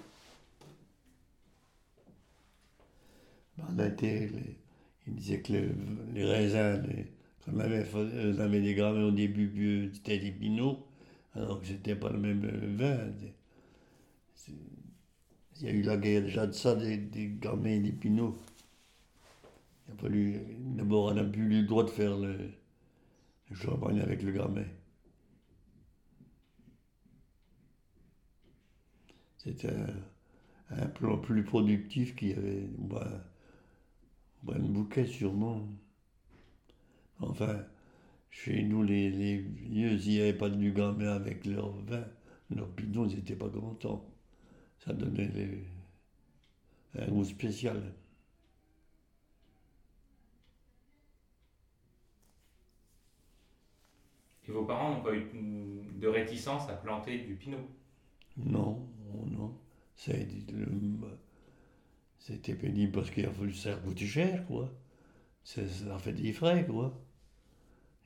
On a été, il disait que le- les raisins, qu'on avait, on avait des gramins au début, puis c'était des pinots, alors que c'était pas le même euh, vin. Il y a eu la guerre déjà de ça, des, des et des pinots. Il a fallu, d'abord, on n'a plus eu le droit de faire le, le champagne avec le gramin. C'était un, un plan plus productif qui avait bah, bah, un bouquet sûrement. Enfin, chez nous, les, les vieux, s'il n'y avait pas du gamin avec leur vin, leur pinot, ils n'étaient pas contents. Ça donnait les- un goût spécial. Et vos parents n'ont pas eu de réticence à planter du pinot? Non, non. C'était pénible parce qu'il a fallu ça a coûté cher, quoi. Ça, fait des frais, quoi.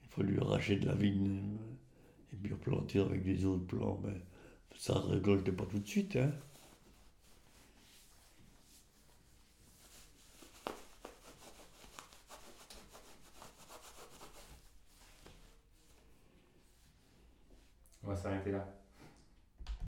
Il a fallu arracher de la vigne euh, et puis replanter avec des autres plants. Mais ça ne récolte pas tout de suite, hein. On va s'arrêter là.